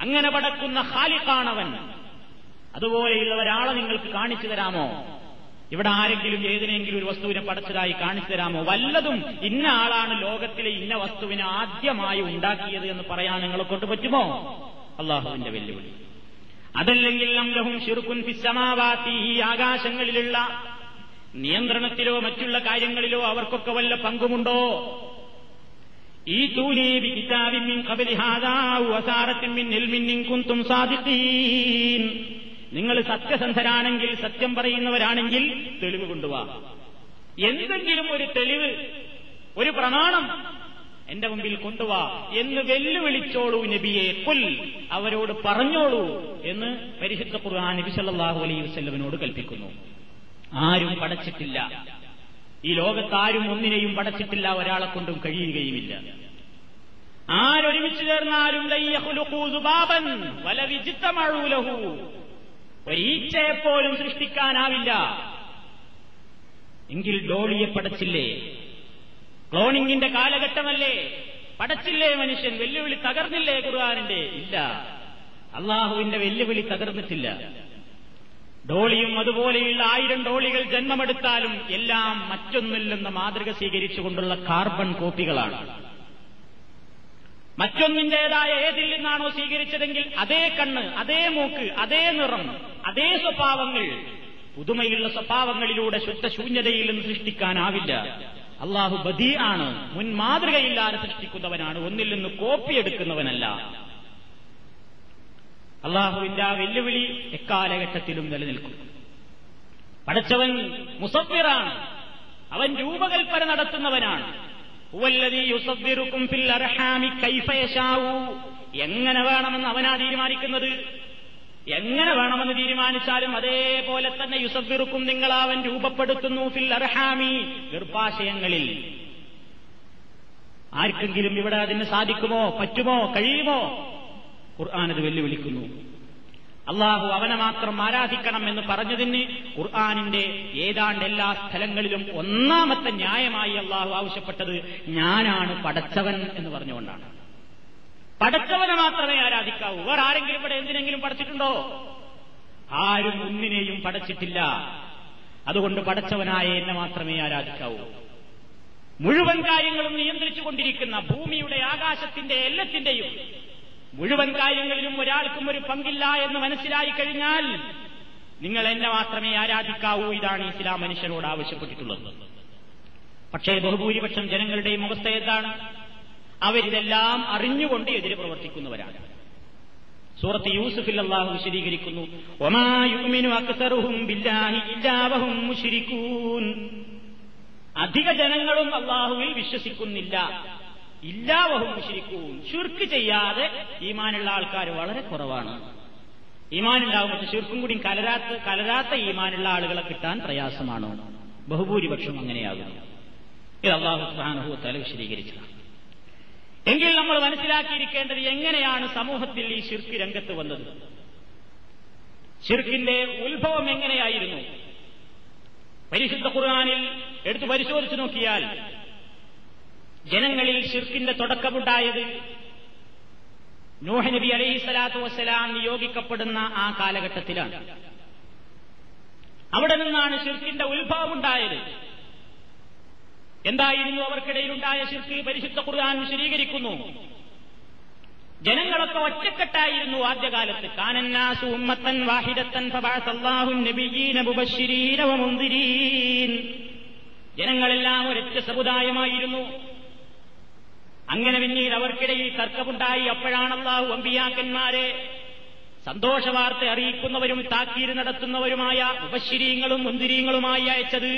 അങ്ങനെ പടക്കുന്ന ഹാലിഖാണവൻ അതുപോലെയുള്ള ഒരാളെ നിങ്ങൾക്ക് കാണിച്ചു തരാമോ? ഇവിടെ ആരെങ്കിലും ഏതിനെങ്കിലും ഒരു വസ്തുവിനെ പടച്ചതായി കാണിച്ചു തരാമോ? വല്ലതും ഇന്ന ആളാണ് ലോകത്തിലെ ഇന്ന വസ്തുവിനെ ആദ്യമായി ഉണ്ടാക്കിയത് എന്ന് പറയാൻ നിങ്ങളെ കൊണ്ട് പറ്റുമോ? അള്ളാഹുവിന്റെ വെല്ലുവിളി. അതല്ലെങ്കിൽ ലഹും ഷിർക്കുൻ ഫിസ്സമാവാത്തി ഈ ആകാശങ്ങളിലുള്ള നിയന്ത്രണത്തിലോ മറ്റുള്ള കാര്യങ്ങളിലോ അവർക്കൊക്കെ വല്ല പങ്കുമുണ്ടോ? ഈ തൂനീബി കിതാബിൻ സാദിഖീൻ. നിങ്ങൾ സത്യസന്ധരാണെങ്കിൽ സത്യം പറയുന്നവരാണെങ്കിൽ തെളിവ് കൊണ്ടുവാ. എന്തെങ്കിലും ഒരു തെളിവ് ഒരു പ്രമാണം എന്റെ മുമ്പിൽ കൊണ്ടുവാ. എന്ന് വെല്ലുവിളിച്ചോളൂ നബിയെ. കൊൽ അവരോട് പറഞ്ഞോളൂ എന്ന് പരിശുദ്ധ ഖുർആൻ നബി സല്ലല്ലാഹു അലൈഹി കൽപ്പിക്കുന്നു. ആരും പടച്ചിട്ടില്ല. ഈ ലോകത്താരും ഒന്നിനെയും പടച്ചിട്ടില്ല ഒരാളെ കൊണ്ടും കഴിയുകയുമില്ല. ആരൊരുമിച്ച് ചേർന്നാലും ഒരീച്ചയെപ്പോലും സൃഷ്ടിക്കാനാവില്ല. എങ്കിൽ ഡോളിയെ പടച്ചില്ലേ? ക്ലോണിംഗിന്റെ കാലഘട്ടമല്ലേ? പടച്ചില്ലേ മനുഷ്യൻ? വെല്ലുവിളി തകർന്നില്ലേ ഖുർആാനിന്റെ? ഇല്ല. അള്ളാഹുവിന്റെ വെല്ലുവിളി തകർന്നിട്ടില്ല. ഡോളിയും അതുപോലെയുള്ള ആയിരം ഡോളികൾ ജന്മമെടുത്താലും എല്ലാം മറ്റൊന്നില്ലെന്ന മാതൃക സ്വീകരിച്ചുകൊണ്ടുള്ള കാർബൺ കോപ്പികളാണ്. മറ്റൊന്നിന്റേതായ ഏതിൽ നിന്നാണോ സ്വീകരിച്ചതെങ്കിൽ അതേ കണ്ണ് അതേ മൂക്ക് അതേ നിറം അതേ സ്വഭാവങ്ങൾ പുതുമയുള്ള സ്വഭാവങ്ങളിലൂടെ ശുദ്ധശൂന്യതയിൽ നിന്ന് സൃഷ്ടിക്കാനാവില്ല. അള്ളാഹു ബദീ ആണ് മുൻ മാതൃകയില്ലാതെ സൃഷ്ടിക്കുന്നവനാണ് ഒന്നിൽ നിന്ന് കോപ്പിയെടുക്കുന്നവനല്ല അള്ളാഹുവിന്റെ ആ വെല്ലുവിളി എക്കാലഘട്ടത്തിലും നിലനിൽക്കും. പടച്ചവൻ മുസഫിറാണ് അവൻ രൂപകൽപ്പന നടത്തുന്നവനാണ്. എങ്ങനെ വേണമെന്ന് അവനാ തീരുമാനിക്കുന്നത്? എങ്ങനെ വേണമെന്ന് തീരുമാനിച്ചാലും അതേപോലെ തന്നെ യുസഫിറുക്കും നിങ്ങൾ അവൻ രൂപപ്പെടുത്തുന്നു ഫിൽ അർഹാമി ഗർഭാശയങ്ങളിൽ. ആർക്കെങ്കിലും ഇവിടെ അതിന് സാധിക്കുമോ? പറ്റുമോ? കഴിയുമോ? ഖുർആൻ അത് വെല്ലുവിളിക്കുന്നു. അള്ളാഹു അവനെ മാത്രം ആരാധിക്കണം എന്ന് പറഞ്ഞതിന് ഖുർആാനിന്റെ ഏതാണ്ട് എല്ലാ സ്ഥലങ്ങളിലും ഒന്നാമത്തെ ന്യായമായി അള്ളാഹു ആവശ്യപ്പെട്ടത് ഞാനാണ് പടച്ചവൻ എന്ന് പറഞ്ഞുകൊണ്ടാണ്. പടച്ചവനെ മാത്രമേ ആരാധിക്കാവൂ. വേറെ ആരെങ്കിലും ഇവിടെ എന്തിനെങ്കിലും പഠിച്ചിട്ടുണ്ടോ ആരും ഒന്നിനെയും പഠിച്ചിട്ടില്ല അതുകൊണ്ട് പടച്ചവനായ എന്നെ മാത്രമേ ആരാധിക്കാവൂ. മുഴുവൻ കാര്യങ്ങളും നിയന്ത്രിച്ചുകൊണ്ടിരിക്കുന്ന ഭൂമിയുടെ ആകാശത്തിന്റെ എല്ലാത്തിന്റെയും മുഴുവൻ കാര്യങ്ങളിലും ഒരാൾക്കും ഒരു പങ്കില്ല എന്ന് മനസ്സിലായി കഴിഞ്ഞാൽ നിങ്ങൾ എന്നെ മാത്രമേ ആരാധിക്കാവൂ. ഇതാണ് ഇസ്ലാം മനുഷ്യരോട് ആവശ്യപ്പെട്ടിട്ടുള്ളത്. പക്ഷേ ബഹുഭൂരിപക്ഷം ജനങ്ങളുടെയും അവസ്ഥ എന്താണ്? അവരിതെല്ലാം അറിഞ്ഞുകൊണ്ട് എതിരെ പ്രവർത്തിക്കുന്നവരാണ്. സൂറത്ത് യൂസുഫിൽ അള്ളാഹു വിശദീകരിക്കുന്നു. അധിക ജനങ്ങളും അള്ളാഹുവിൽ വിശ്വസിക്കുന്നില്ല. ഇല്ലാവഹും മുഷിരിക്കൂൻ ചുർക്ക് ചെയ്യാതെ ഈമാനുള്ള ആൾക്കാർ വളരെ കുറവാണ്. ഈമാൻ ഉണ്ടാകുമ്പോൾ ഷുർക്കും കൂടി കലരാത്ത കലരാത്ത ഈമാനുള്ള ആളുകളെ കിട്ടാൻ പ്രയാസമാണോ. ബഹുഭൂരിപക്ഷം അങ്ങനെയാകുന്നു ഇത് അള്ളാഹു സുഹാനുഭവ തല വിശദീകരിച്ചതാണ്. എങ്കിൽ നമ്മൾ മനസ്സിലാക്കിയിരിക്കേണ്ടത് എങ്ങനെയാണ് സമൂഹത്തിൽ ഈ ശിർക്ക് രംഗത്ത് വന്നത്? ശിർക്കിന്റെ ഉത്ഭവം എങ്ങനെയായിരുന്നു? പരിശുദ്ധ ഖുർആാനിൽ എടുത്തു പരിശോധിച്ചു നോക്കിയാൽ ജനങ്ങളിൽ ഷിർക്കിന്റെ തുടക്കമുണ്ടായത് നൂഹ് നബി അലൈഹി സ്വലാത്തു വസ്സലാം നിയോഗിക്കപ്പെടുന്ന ആ കാലഘട്ടത്തിലാണ്. അവിടെ നിന്നാണ് ഷിർക്കിന്റെ ഉത്ഭവം ഉണ്ടായത്. എന്തായിരുന്നു അവർക്കിടയിലുണ്ടായ ശിർക്ക്? പരിശുദ്ധ ഖുർആൻ വിശദീകരിക്കുന്നു. ജനങ്ങളൊക്കെ ഒറ്റക്കെട്ടായിരുന്നു ആദ്യകാലത്ത്. കാനന്നാസു ഉമ്മത്തൻ വാഹിദത്തൻ വമുൻദിരീൻ ജനങ്ങളെല്ലാം ഒരൊറ്റ സമുദായമായിരുന്നു. അങ്ങനെ പിന്നീട് അവർക്കിടയിൽ തർക്കമുണ്ടായി. അപ്പോഴാണ് അള്ളാഹു അമ്പിയാക്കന്മാരെ സന്തോഷവാർത്ത അറിയിക്കുന്നവരും താക്കീര് നടത്തുന്നവരുമായ ഉപശ്ശിരീങ്ങളും മുന്തിരീങ്ങളുമായി അയച്ചത്.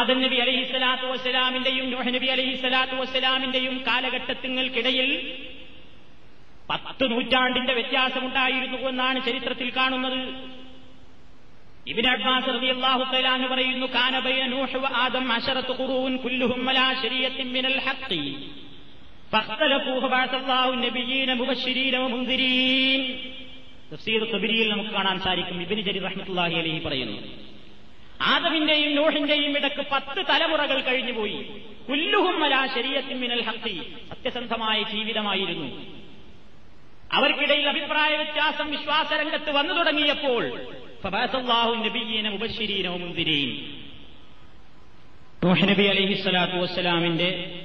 ആദം നബി അലഹി സ്വലാത്തു വസ്സലാമിന്റെയും നബി അലഹി സ്വലാത്തു വസ്സലാമിന്റെയും കാലഘട്ടത്തിങ്ങൾക്കിടയിൽ പത്ത് നൂറ്റാണ്ടിന്റെ വ്യത്യാസമുണ്ടായിരുന്നു എന്നാണ് ചരിത്രത്തിൽ കാണുന്നത്. ഇബിൻ അബ്ബാസ് റളിയല്ലാഹു തആല എന്ന് പറയുന്നു കാന ബൈന നൂഹ് വ ആദം അശറത്ത് ഖുറൂൻ കുല്ലുഹും അലാ ശരീഅത്തിൻ മിനൽ ഹഖ് فاختلفوا فبعث الله النبيين مبشرين ومنذرين തഫ്സീർ ഖബരിയിൽ നമുക്ക് കാണാൻ സാധിക്കും ഇബ്നു ജരീർ റഹ്മത്തുള്ളാഹി അലൈഹി പറയുന്നു ആദമിന്റെയും നൂഹിന്റെയും ഇടക്ക് പത്ത് തലമുറകൾ കഴിഞ്ഞുപോയി കുല്ലുഹും അലാ ശരീഅത്തിൻ മിനൽ ഹഖ് സത്യസന്ധമായ ജീവിതമായിരുന്നു അവർക്കിടയിൽ അഭിപ്രായ വ്യത്യാസം വിശ്വാസരംഗത്ത് വന്നു തുടങ്ങിയപ്പോൾ നൂഹ് നബി അലഹി സ്വലാത്തു വസ്സലാമിന്റെ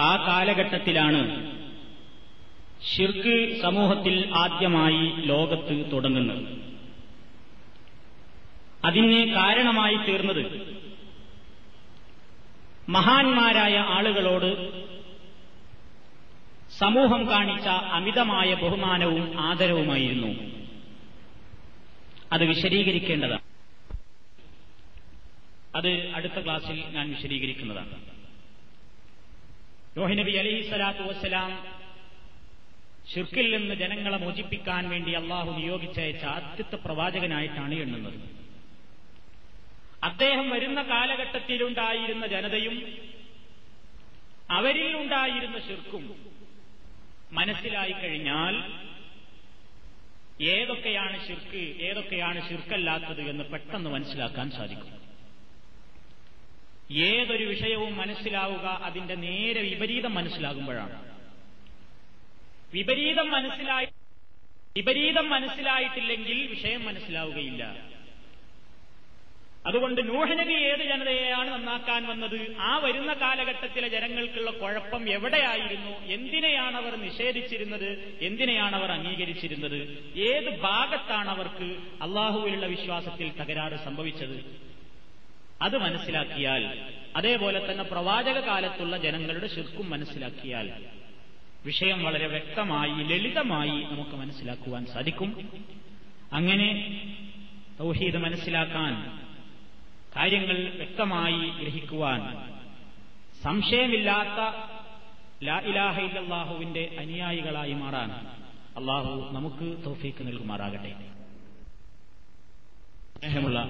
ആ കാലഘട്ടത്തിലാണ് ഷിർക്ക് സമൂഹത്തിൽ ആദ്യമായി ലോകത്ത് തുടങ്ങുന്നത്. അതിന് കാരണമായി തീർന്നത് മഹാന്മാരായ ആളുകളോട് സമൂഹം കാണിച്ച അമിതമായ ബഹുമാനവും ആദരവുമായിരുന്നു. അത് വിശദീകരിക്കേണ്ടതാണ്. അത് അടുത്ത ക്ലാസ്സിൽ ഞാൻ വിശദീകരിക്കുന്നതാണ്. നോഹിനബി അലൈഹി സ്വലാത്തു വസ്സലാം ഷിർക്കിൽ നിന്ന് ജനങ്ങളെ മോചിപ്പിക്കാൻ വേണ്ടി അള്ളാഹു നിയോഗിച്ചയച്ച ആദ്യത്തെ പ്രവാചകനായിട്ടാണ് എണ്ണുന്നത്. അദ്ദേഹം വരുന്ന കാലഘട്ടത്തിലുണ്ടായിരുന്ന ജനതയും അവരിൽ ഉണ്ടായിരുന്ന ഷിർക്കും മനസ്സിലായി കഴിഞ്ഞാൽ ഏതൊക്കെയാണ് ശിർക്ക് ഏതൊക്കെയാണ് ശിർക്കല്ലാത്തത് എന്ന് പെട്ടെന്ന് മനസ്സിലാക്കാൻ സാധിക്കും. ഏതൊരു വിഷയവും മനസ്സിലാവുക അതിന്റെ നേരെ വിപരീതം മനസ്സിലാകുമ്പോഴാണ്. വിപരീതം മനസ്സിലായി വിപരീതം മനസ്സിലായിട്ടില്ലെങ്കിൽ വിഷയം മനസ്സിലാവുകയില്ല. അതുകൊണ്ട് നൂഹനബി ഏത് ജനതയെയാണ് നന്നാക്കാൻ വന്നത്? ആ വരുന്ന കാലഘട്ടത്തിലെ ജനങ്ങൾക്കുള്ള കുഴപ്പം എവിടെയായിരുന്നു? എന്തിനെയാണ് അവർ നിഷേധിച്ചിരുന്നത്? എന്തിനെയാണ് അവർ അംഗീകരിച്ചിരുന്നത്? ഏത് ഭാഗത്താണ് അവർക്ക് അള്ളാഹുവിലുള്ള വിശ്വാസത്തിൽ തകരാറ് സംഭവിച്ചത്? അത് മനസ്സിലാക്കിയാൽ അതേപോലെ തന്നെ പ്രവാചക കാലത്തുള്ള ജനങ്ങളുടെ ശിർക്കും മനസ്സിലാക്കിയാൽ വിഷയം വളരെ വ്യക്തമായി ലളിതമായി നമുക്ക് മനസ്സിലാക്കുവാൻ സാധിക്കും. അങ്ങനെ തൗഹീദ് മനസ്സിലാക്കാൻ കാര്യങ്ങൾ വ്യക്തമായി ഗ്രഹിക്കുവാൻ. സംശയമില്ലാത്ത ലാ ഇലാഹ ഇല്ലാഹുവിന്റെ അനുയായികളായി മാറാൻ അള്ളാഹു നമുക്ക് തോഫീക്ക് നൽകുമാറാകട്ടെ. സ്നേഹമുള്ള